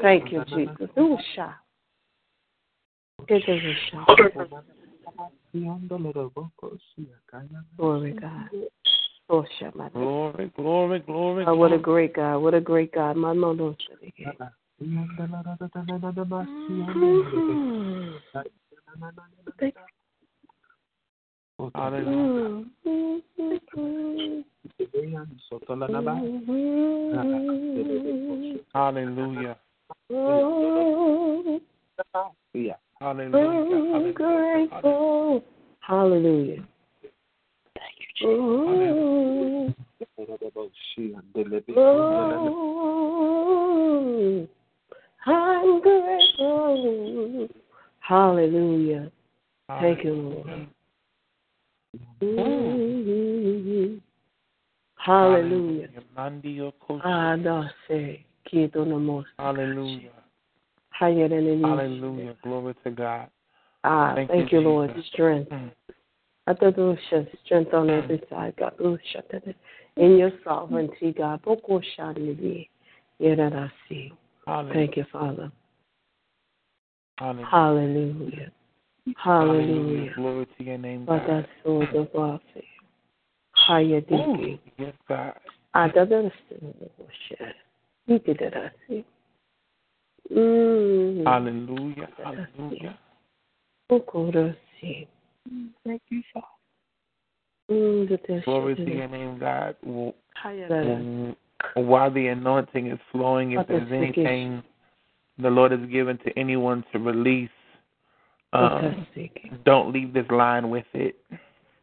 Speaker 4: Thank you, Jesus. Do a shot. It is. Glory, God. Oh, shut my
Speaker 1: Glory, glory, glory.
Speaker 4: Oh, what a great God. What a great God. My no no mm-hmm. mm-hmm.
Speaker 1: Hallelujah. Hallelujah.
Speaker 4: Yeah.
Speaker 1: Hallelujah.
Speaker 4: I'm grateful. Hallelujah. Thank you, Jesus. Oh, I'm grateful. Hallelujah. Thank you, Lord. Mm-hmm. Hallelujah.
Speaker 1: Mandio Kosi.
Speaker 4: Ah, no, say,
Speaker 1: Hallelujah.
Speaker 4: Higher than it is.
Speaker 1: Hallelujah. Glory to God.
Speaker 4: Ah,
Speaker 1: Thank
Speaker 4: thank,
Speaker 1: you,
Speaker 4: you, Lord. Strength.
Speaker 1: Mm.
Speaker 4: I thought there was just strength on every side, God. Oh. In your sovereignty, God. Boko shadi Yeah, that I see.
Speaker 1: Hallelujah.
Speaker 4: Thank you, Father.
Speaker 1: Hallelujah.
Speaker 4: Hallelujah. Hallelujah.
Speaker 1: Glory to your name,
Speaker 4: But
Speaker 1: God.
Speaker 4: that's all the warfare. Higher thinking.
Speaker 1: yes, God.
Speaker 4: I don't understand the bullshit. You did that, I see. Mm.
Speaker 1: Hallelujah. Hallelujah.
Speaker 4: Boko to see.
Speaker 5: Thank you, Father.
Speaker 4: Mm, that that
Speaker 1: Glory to your name, God. Well, um, While the anointing is flowing, if there's
Speaker 4: is the gift?
Speaker 1: anything the Lord has given to anyone to release, um, don't leave this line with it,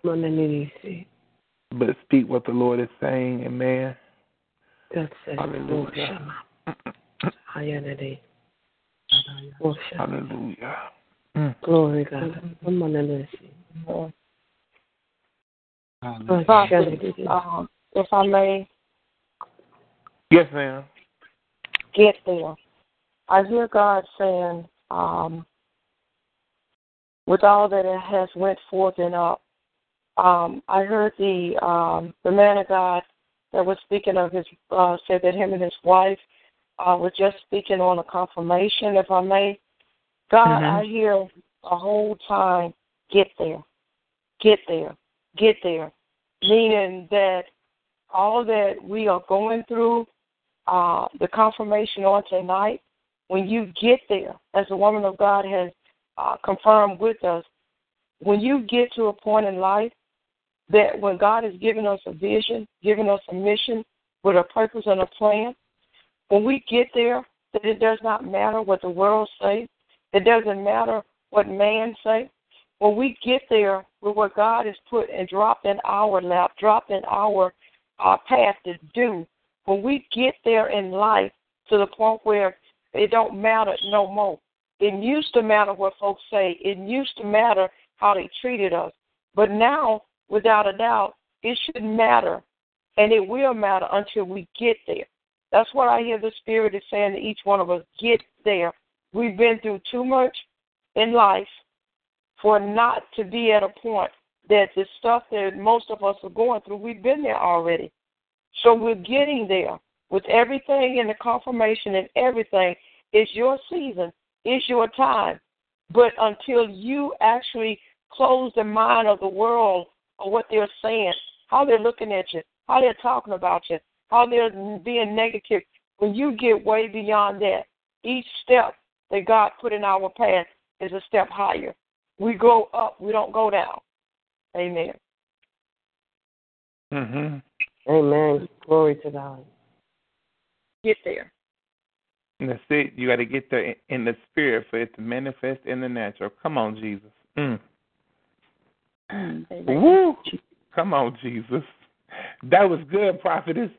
Speaker 1: but speak what the Lord is saying. Amen.
Speaker 4: That's it.
Speaker 1: Hallelujah.
Speaker 4: Higher than it. Oh, shut up.
Speaker 1: Hallelujah. Mm.
Speaker 4: Glory God. Monanisi. Oh,
Speaker 5: Prophet,
Speaker 4: shut
Speaker 5: um, if I may
Speaker 1: Yes, ma'am.
Speaker 5: get there, I hear God saying, um, with all that it has went forth and up, um, I heard the um, the man of God that was speaking of his uh, said that him and his wife uh, were just speaking on a confirmation. If I may, God,
Speaker 1: Mhm.
Speaker 5: I hear the whole time, get there, get there, get there, meaning that all that we are going through, uh, the confirmation on tonight, when you get there, as the woman of God has uh, confirmed with us, when you get to a point in life that when God has given us a vision, given us a mission, with a purpose and a plan. When we get there, that it does not matter what the world says. It doesn't matter what man say. When we get there with what God has put and dropped in our lap, dropped in our our path to do, when we get there in life to the point where it don't matter no more. It used to matter what folks say. It used to matter how they treated us. But now, without a doubt, it should matter. And it will matter until we get there. That's what I hear the Spirit is saying to each one of us get there. We've been through too much in life for not to be at a point that the stuff that most of us are going through, we've been there already. So we're getting there with everything and the confirmation and everything. It's your season, it's your time. But until you actually close the mind of the world of what they're saying, how they're looking at you, how they're talking about you, how they're being negative, when you get way beyond that, each step that God put in our path is a step higher. We go up, we don't go down. Amen.
Speaker 1: Mhm.
Speaker 4: Amen. Glory to God.
Speaker 5: Get there.
Speaker 1: And that's it. You got to get there in the spirit for it to manifest in the natural. Come on, Jesus. Mm. Woo! Come on, Jesus. That was good, prophetess.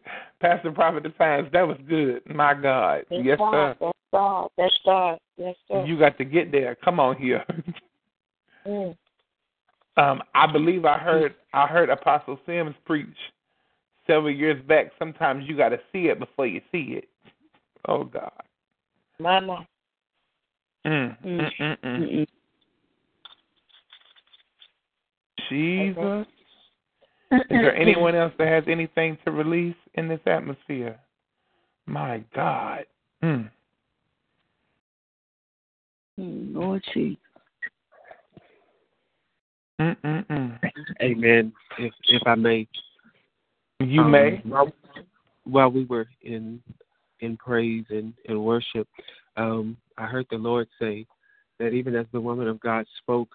Speaker 1: Pastor Prophetess that was good. My God.
Speaker 5: That's
Speaker 1: yes,
Speaker 5: God.
Speaker 1: sir.
Speaker 5: That's God. That's God. Yes, sir.
Speaker 1: You got to get there. Come on here.
Speaker 5: Mm.
Speaker 1: Um, I believe I heard I heard Apostle Sims preach several years back. Sometimes you got to see it before you see it. Oh God.
Speaker 5: Mama.
Speaker 1: Mm, mm, mm, mm. Jesus. Is there anyone else that has anything to release in this atmosphere? My God. Mm.
Speaker 6: Lord Jesus.
Speaker 1: Mm-mm-mm.
Speaker 8: Amen. If if I may,
Speaker 1: You
Speaker 8: um,
Speaker 1: may.
Speaker 8: While, while we were in in praise and, and worship, um, I heard the Lord say that even as the woman of God spoke,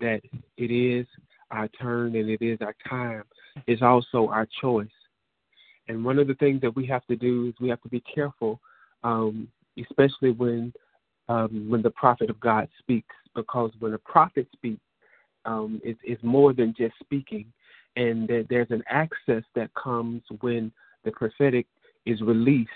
Speaker 8: that it is our turn and it is our time. It's also our choice. And one of the things that we have to do is we have to be careful, um, especially when um, when the prophet of God speaks, because when a prophet speaks, um, it's, it's more than just speaking, and that there's an access that comes when the prophetic is released.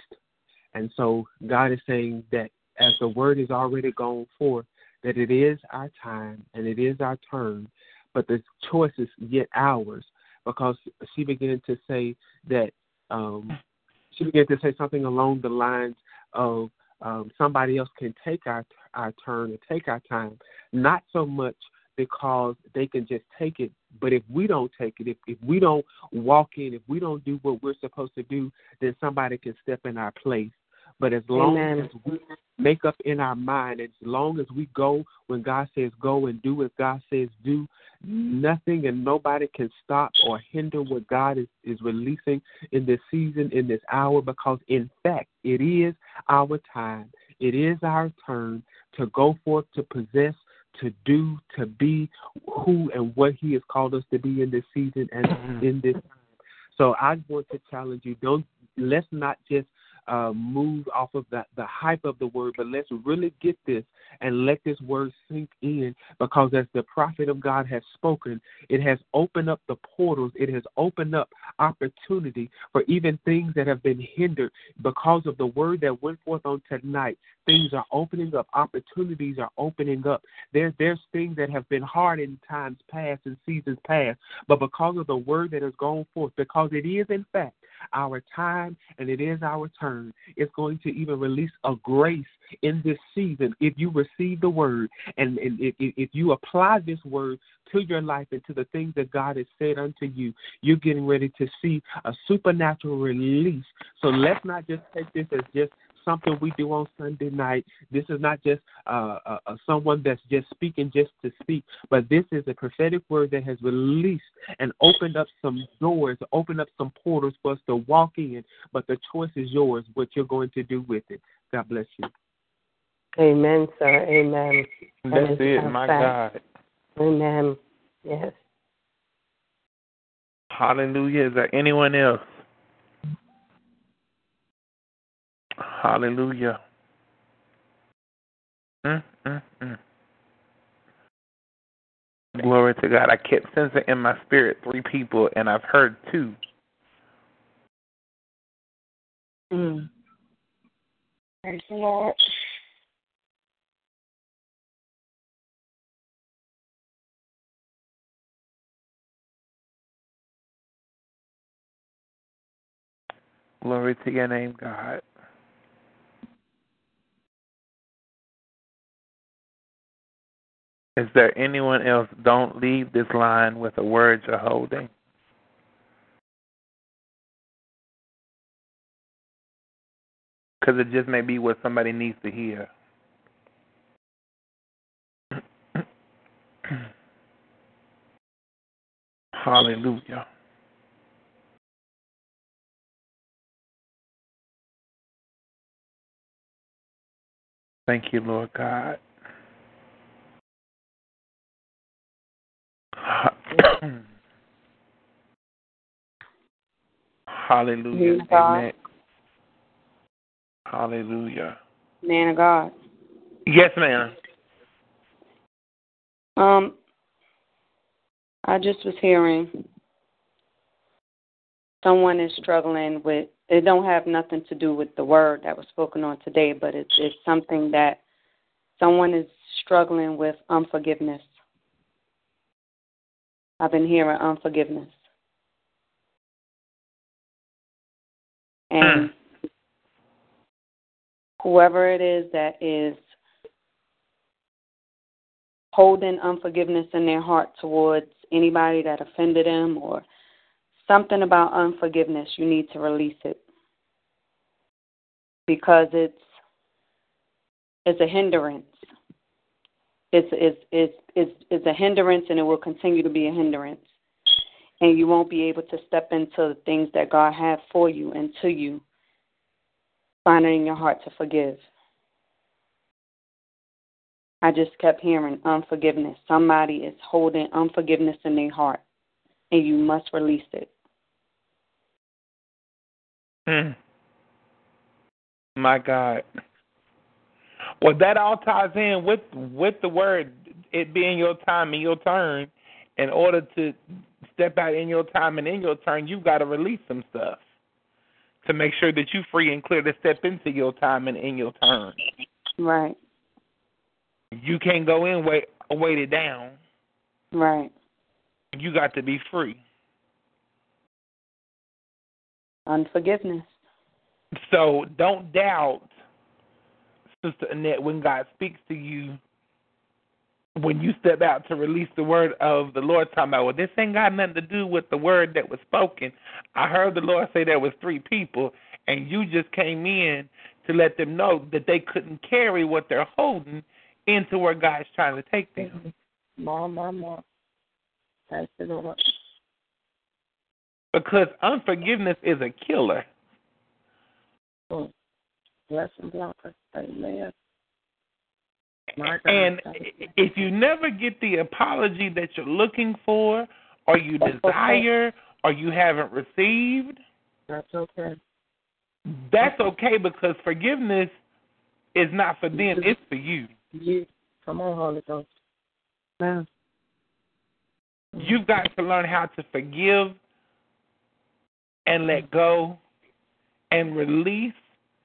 Speaker 8: And so God is saying that as the word is already gone forth, that it is our time and it is our turn, but the choice is yet ours because she began to say that um, she began to say something along the lines of um, somebody else can take our our turn and take our time, not so much because they can just take it, but if we don't take it, if if we don't walk in, if we don't do what we're supposed to do, then somebody can step in our place. But as long
Speaker 4: Amen.
Speaker 8: as we make up in our mind, as long as we go when God says go and do what God says do, nothing and nobody can stop or hinder what God is, is releasing in this season, in this hour, because in fact, it is our time. It is our turn to go forth to possess, to do, to be who and what He has called us to be in this season and in this time. So I want to challenge you: don't let's not just uh, move off of the, the hype of the word, but let's really get this and let this word sink in because as the prophet of God has spoken, it has opened up the portals, it has opened up opportunity for even things that have been hindered because of the word that went forth on tonight. Things are opening up, opportunities are opening up. There, there's things that have been hard in times past and seasons past, but because of the word that has gone forth, because it is in fact our time and it is our turn. It's going to even release a grace in this season if you receive the word and, and if, if if you apply this word to your life and to the things that God has said unto you, you're getting ready to see a supernatural release. So let's not just take this as just something we do on Sunday night. This is not just uh, uh, uh, someone that's just speaking just to speak, but this is a prophetic word that has released and opened up some doors, opened up some portals for us to walk in. But the choice is yours, what you're going to do with it. God bless you.
Speaker 4: Amen, sir. Amen.
Speaker 1: That's
Speaker 4: it's
Speaker 1: it,
Speaker 4: a
Speaker 1: my. God.
Speaker 4: Amen. Yes.
Speaker 1: Hallelujah. Is there anyone else? Hallelujah. Mm, mm, mm. Glory to God. I kept sensing in my spirit three people, and I've heard two.
Speaker 5: Mm. Praise the Lord.
Speaker 1: Glory to your name, God. Is there anyone else? Don't leave this line with a word you're holding. Because it just may be what somebody needs to hear. Hallelujah. Thank you, Lord God. Hallelujah. Amen. Hallelujah.
Speaker 9: Man of God.
Speaker 1: Yes, ma'am.
Speaker 9: Um, I just was hearing someone is struggling with. It don't have nothing to do with the word that was spoken on today, but it's it's something that someone is struggling with unforgiveness. I've been hearing unforgiveness. And hmm. whoever it is that is holding unforgiveness in their heart towards anybody that offended them or something about unforgiveness, you need to release it. Because it's it's a hindrance. It's it's it's it's it's a hindrance and it will continue to be a hindrance. And you won't be able to step into the things that God had for you and to you. Find it in your heart to forgive. I just kept hearing unforgiveness. Somebody is holding unforgiveness in their heart, and you must release it.
Speaker 1: Mm. My God. Well, that all ties in with with the word it being your time and your turn. In order to step out in your time and in your turn, you've got to release some stuff to make sure that you're free and clear to step into your time and in your turn.
Speaker 9: Right.
Speaker 1: You can't go in wait weighted down.
Speaker 9: Right.
Speaker 1: You got to be free.
Speaker 9: Unforgiveness.
Speaker 1: So don't doubt, Sister Annette, when God speaks to you, when you step out to release the word of the Lord, talking about, well, this ain't got nothing to do with the word that was spoken. I heard the Lord say there was three people, and you just came in to let them know that they couldn't carry what they're holding into where God's trying to take them.
Speaker 5: More, more, more. Praise the Lord.
Speaker 1: Because unforgiveness is a killer.
Speaker 5: Mm. Blessing blocker. Amen.
Speaker 1: And if you never get the apology that you're looking for, or you desire, or you haven't received,
Speaker 5: That's okay.
Speaker 1: that's okay because forgiveness is not for them, it's for you.
Speaker 5: You come on, Holy Ghost. Now.
Speaker 1: You've got to learn how to forgive and let go and release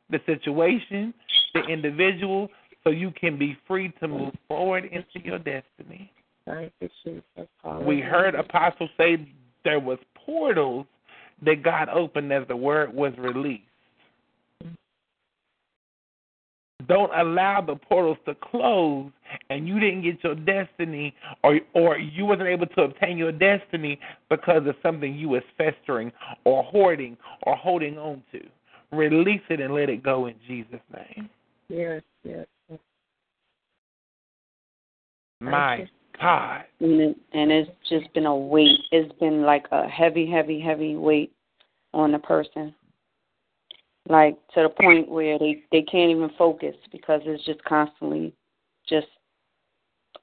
Speaker 1: the situation, the individual, so you can be free to move forward into your destiny.
Speaker 5: Thank you, Jesus.
Speaker 1: We heard apostles say there was portals that God opened as the word was released. Don't allow the portals to close and you didn't get your destiny or or you wasn't able to obtain your destiny because of something you was festering or hoarding or holding on to. Release it and let it go in Jesus' name.
Speaker 5: Yes, yes. yes.
Speaker 1: My God.
Speaker 9: And, it, and it's just been a weight. It's been like a heavy, heavy, heavy weight on the person. Like to the point where they they can't even focus because it's just constantly just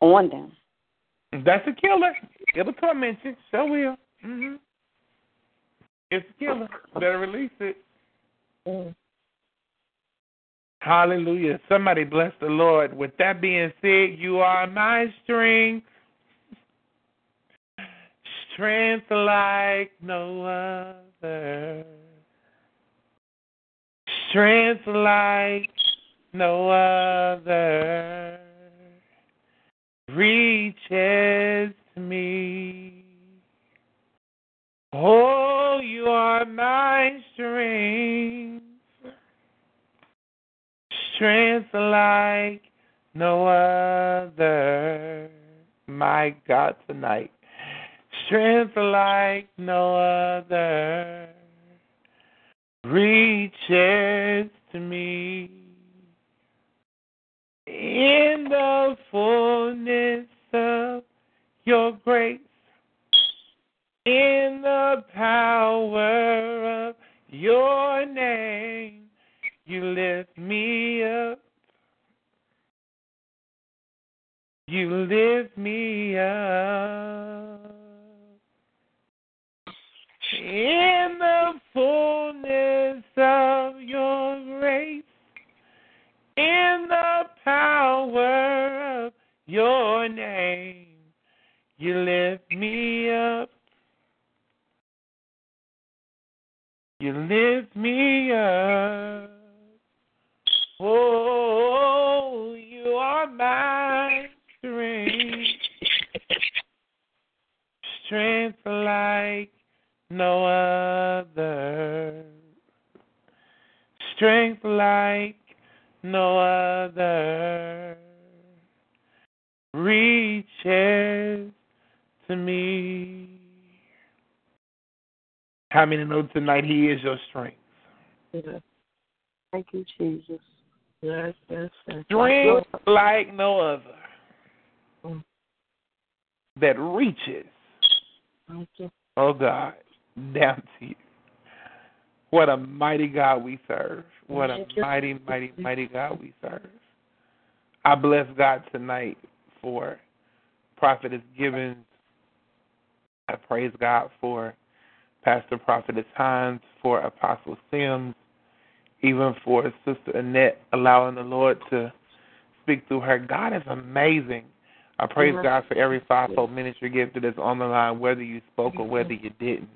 Speaker 9: on them.
Speaker 1: That's a killer. It'll torment you. So will. Mm-hmm. It's a killer. Better release it.
Speaker 5: Mm.
Speaker 1: Hallelujah. Somebody bless the Lord. With that being said, you are my strength. Strength like no other. Strength like no other reaches me. Oh, you are my strength. Strength like no other. My God, tonight. Strength like no other reaches to me. In the fullness of your grace, in the power of your name, you lift me up. You lift me up. In the fullness of your grace, in the power of your name, you lift me up. You lift me up. Oh, you are my strength. Strength like no other. Strength like no other reaches to me. How many know tonight He is your strength?
Speaker 5: Yes. Thank you, Jesus. Yes, yes, yes.
Speaker 1: Strength like no other
Speaker 5: Mm.
Speaker 1: that reaches,
Speaker 5: Thank you.
Speaker 1: oh God, down to you. What a mighty God we serve. What a mighty, mighty, mighty God we serve. I bless God tonight for Prophetess Gibbons. I praise God for Pastor Prophetess Hines, for Apostle Sims, even for Sister Annette, allowing the Lord to speak through her. God is amazing. I praise. God for every fivefold ministry gift that is on the line, whether you spoke or whether you didn't.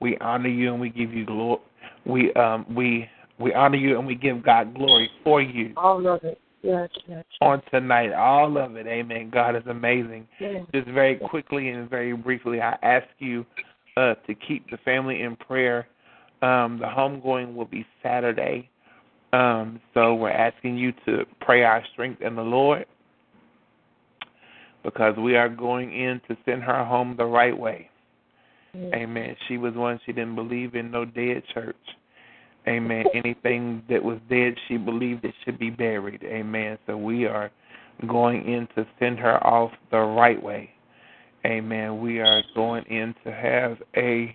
Speaker 1: We honor you and we give you glory. We um we we honor you and we give God glory for you
Speaker 5: All of it. Yes, yes.
Speaker 1: on tonight. All of it. Amen. God is amazing.
Speaker 5: yes.
Speaker 1: Just very quickly and very briefly, I ask you uh, to keep the family in prayer. Um, the homegoing will be Saturday. Um, so we're asking you to pray our strength in the Lord because we are going in to send her home the right way. Amen. She was one, she didn't believe in no dead church. Amen. Anything that was dead, she believed it should be buried. Amen. So we are going in to send her off the right way. Amen. We are going in to have a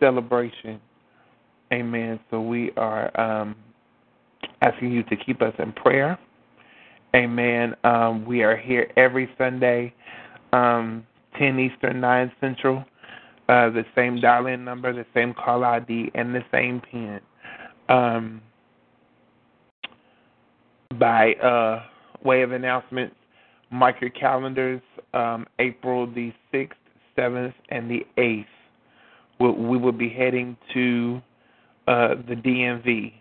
Speaker 1: celebration. Amen. So we are um, asking you to keep us in prayer. Amen. Um, we are here every Sunday, um, 10 Eastern, 9 Central. Uh, the same dial-in number, the same call ID, and the same pin. Um, by uh, way of announcements, mark your calendars. Um, April the sixth, seventh, and the eighth. We, we will be heading to uh, the DMV,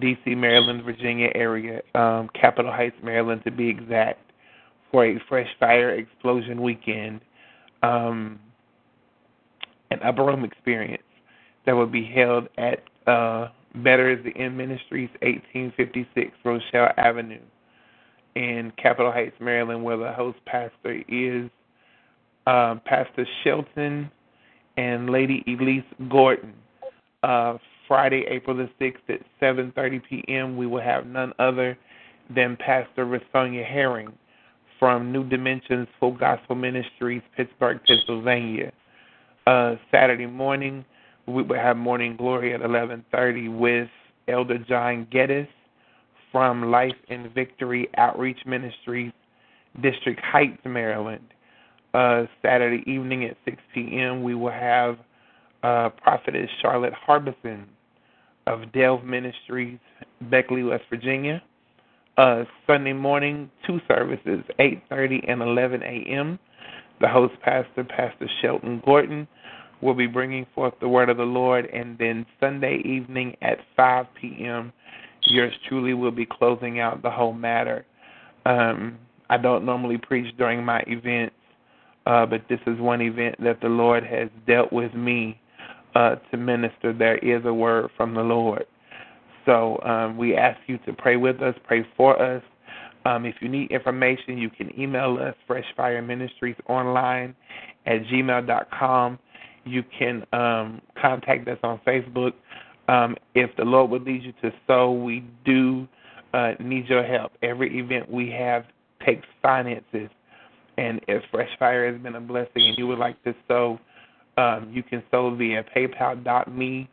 Speaker 1: D.C., Maryland, Virginia area, um, Capitol Heights, Maryland, to be exact, for a fresh fire explosion weekend. Um, an upper room experience that will be held at uh, Better is the End Ministries, 1856 Rochelle Avenue in Capitol Heights, Maryland, where the host pastor is uh, Pastor Shelton and Lady Elise Gordon. Uh, Friday, April the 6th at 7.30 p.m., we will have none other than Pastor Rasonia Herring from New Dimensions Full Gospel Ministries, Pittsburgh, Pennsylvania uh, Saturday morning. We will have morning glory at 11:30 with Elder John Geddes from Life and Victory Outreach Ministries, District Heights, Maryland. Uh, Saturday evening at 6 p.m. we will have uh, Prophetess Charlotte Harbison of Delve Ministries, Beckley, West Virginia. Uh, Sunday morning, two services, 8:30 and 11 a.m. The host pastor, Pastor Shelton Gordon, will be bringing forth the word of the Lord, and then Sunday evening at 5 p.m., yours truly will be closing out the whole matter. Um, I don't normally preach during my events, uh, but this is one event that the Lord has dealt with me uh, to minister. There is a word from the Lord. So um, we ask you to pray with us, pray for us. Um, if you need information, you can email us, Fresh Fire Ministries online at gmail.com. You can um, contact us on Facebook. Um, if the Lord would lead you to sow, we do uh, need your help. Every event we have takes finances. And if Fresh Fire has been a blessing and you would like to sow, um, you can sow via paypal.me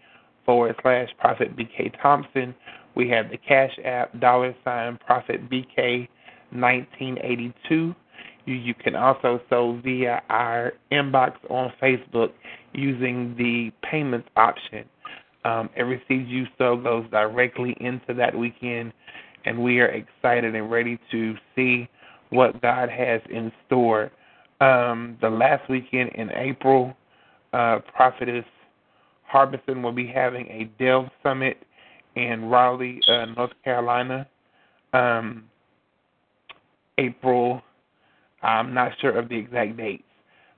Speaker 1: forward slash Prophet BK Thompson. We have the Cash App, dollar sign Prophet BK 1982. You, you can also sow via our inbox on Facebook using the payments option. Um, every seed you sow goes directly into that weekend, and we are excited and ready to see what God has in store. Um, the last weekend in April, uh, Prophetess Harbison will be having a Delve Summit in Raleigh, uh, North Carolina. Um, April, I'm not sure of the exact dates,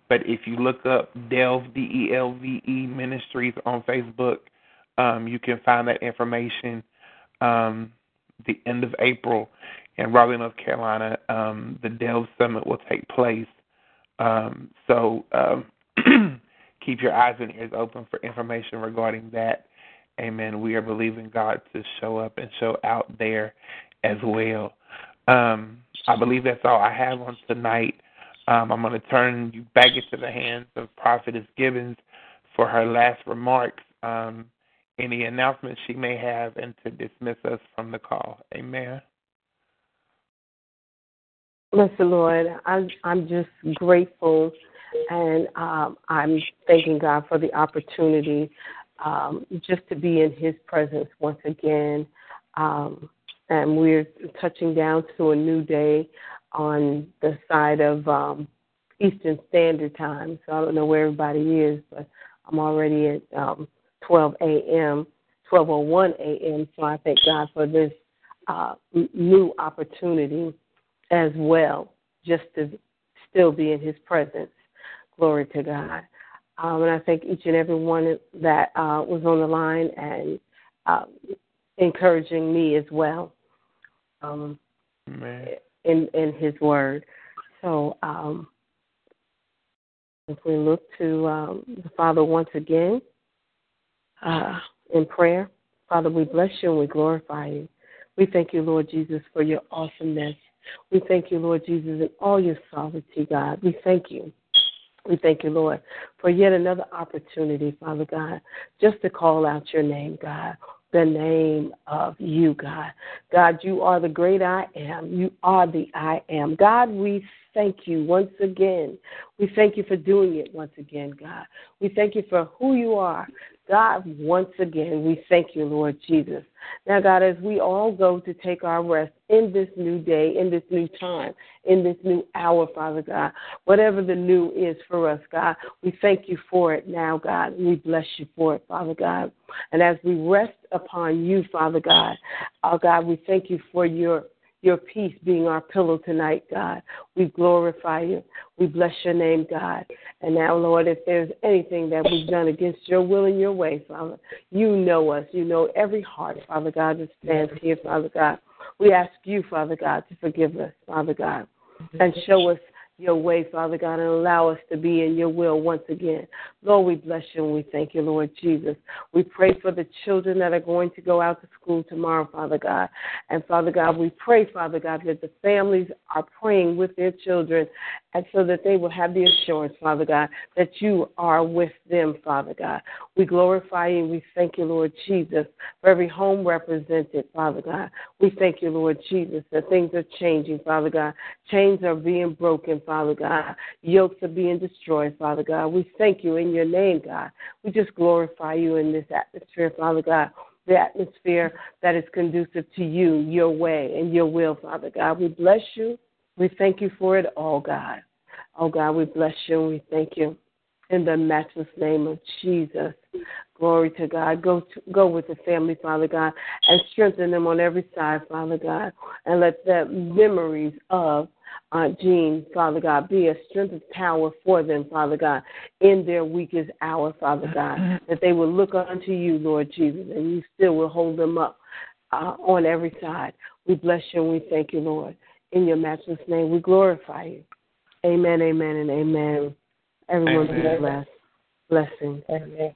Speaker 1: but if you look up Delve D E L V E Ministries on Facebook, um, you can find that information. Um, the end of April in Raleigh, North Carolina, um, the Delve Summit will take place. Um, so um, keep your eyes and ears open for information regarding that. Amen. We are believing God to show up and show out there as well. Um, I believe that's all I have on tonight. Um, I'm going to turn you back into the hands of Prophetess Gibbons for her last remarks, um, any announcements she may have, and to dismiss us from the call. Amen.
Speaker 4: The Lord. I'm I'm just grateful, and um, I'm thanking God for the opportunity um, just to be in His presence once again. Um, and we're touching down to a new day on the side of um, Eastern Standard Time. So I don't know where everybody is, but I'm already at um, 12 a.m., 12:01 a.m. So I thank God for this uh, new opportunity as well, just to still be in His presence. Glory to God. Um, and I thank each and every one that uh, was on the line and uh, encouraging me as well um, in in His Word. So um, if we look to um, the Father once again uh, in prayer, Father, we bless you and we glorify you. We thank you, Lord Jesus, for your awesomeness. We thank you, Lord Jesus, in all your sovereignty, God. We thank you. We thank you, Lord, for yet another opportunity, Father God, just to call out your name, God the name of you, God. God, you are the great I am. You are the I am. God, we thank you once again. We thank you for doing it once again, God. We thank you for who you are. God, once again, we thank you, Lord Jesus. Now, God, as we all go to take our rest in this new day, in this new time, in this new hour, Father God, whatever the new is for us, God, we thank you for it now, God. We bless you for it, Father God. And as we rest upon you, Father God, our God, we thank you for your your peace being our pillow tonight, God. We glorify you. We bless your name, God. And now, Lord, if there's anything that we've done against your will and your way, Father, you know us. You know every heart, Father God, that stands here, Father God. We ask you, Father God, to forgive us, Father God, and show us your way, Father God, and allow us to be in your will once again. Lord, we bless you and we thank you, Lord Jesus. We pray for the children that are going to go out to school tomorrow, Father God. And Father God, we pray, Father God, that the families are praying with their children and so that they will have the assurance, Father God, that you are with them, Father God. We glorify you we thank you, Lord Jesus, for every home represented, Father God. We thank you, Lord Jesus, that things are changing, Father God. Chains are being broken, Father God. Yokes are being destroyed, Father God. We thank you in your name, God. We just glorify you in this atmosphere, Father God. the atmosphere that is conducive to you, your way, and your will, Father God. We bless you. We thank you for it all, God. Oh, God, we bless you and we thank you in the matchless name of Jesus. Glory to God. Go to, go with the family, Father God, and strengthen them on every side, Father God, and let the memories of Aunt Jean, Father God, be a strength of power for them, Father God, in their weakest hour, Father God, that they will look unto you, Lord Jesus, and you still will hold them up uh, on every side. We bless you and we thank you, Lord. In your matchless name, we glorify you. Amen, amen, and amen. Everyone be blessed. Blessings.
Speaker 6: Amen.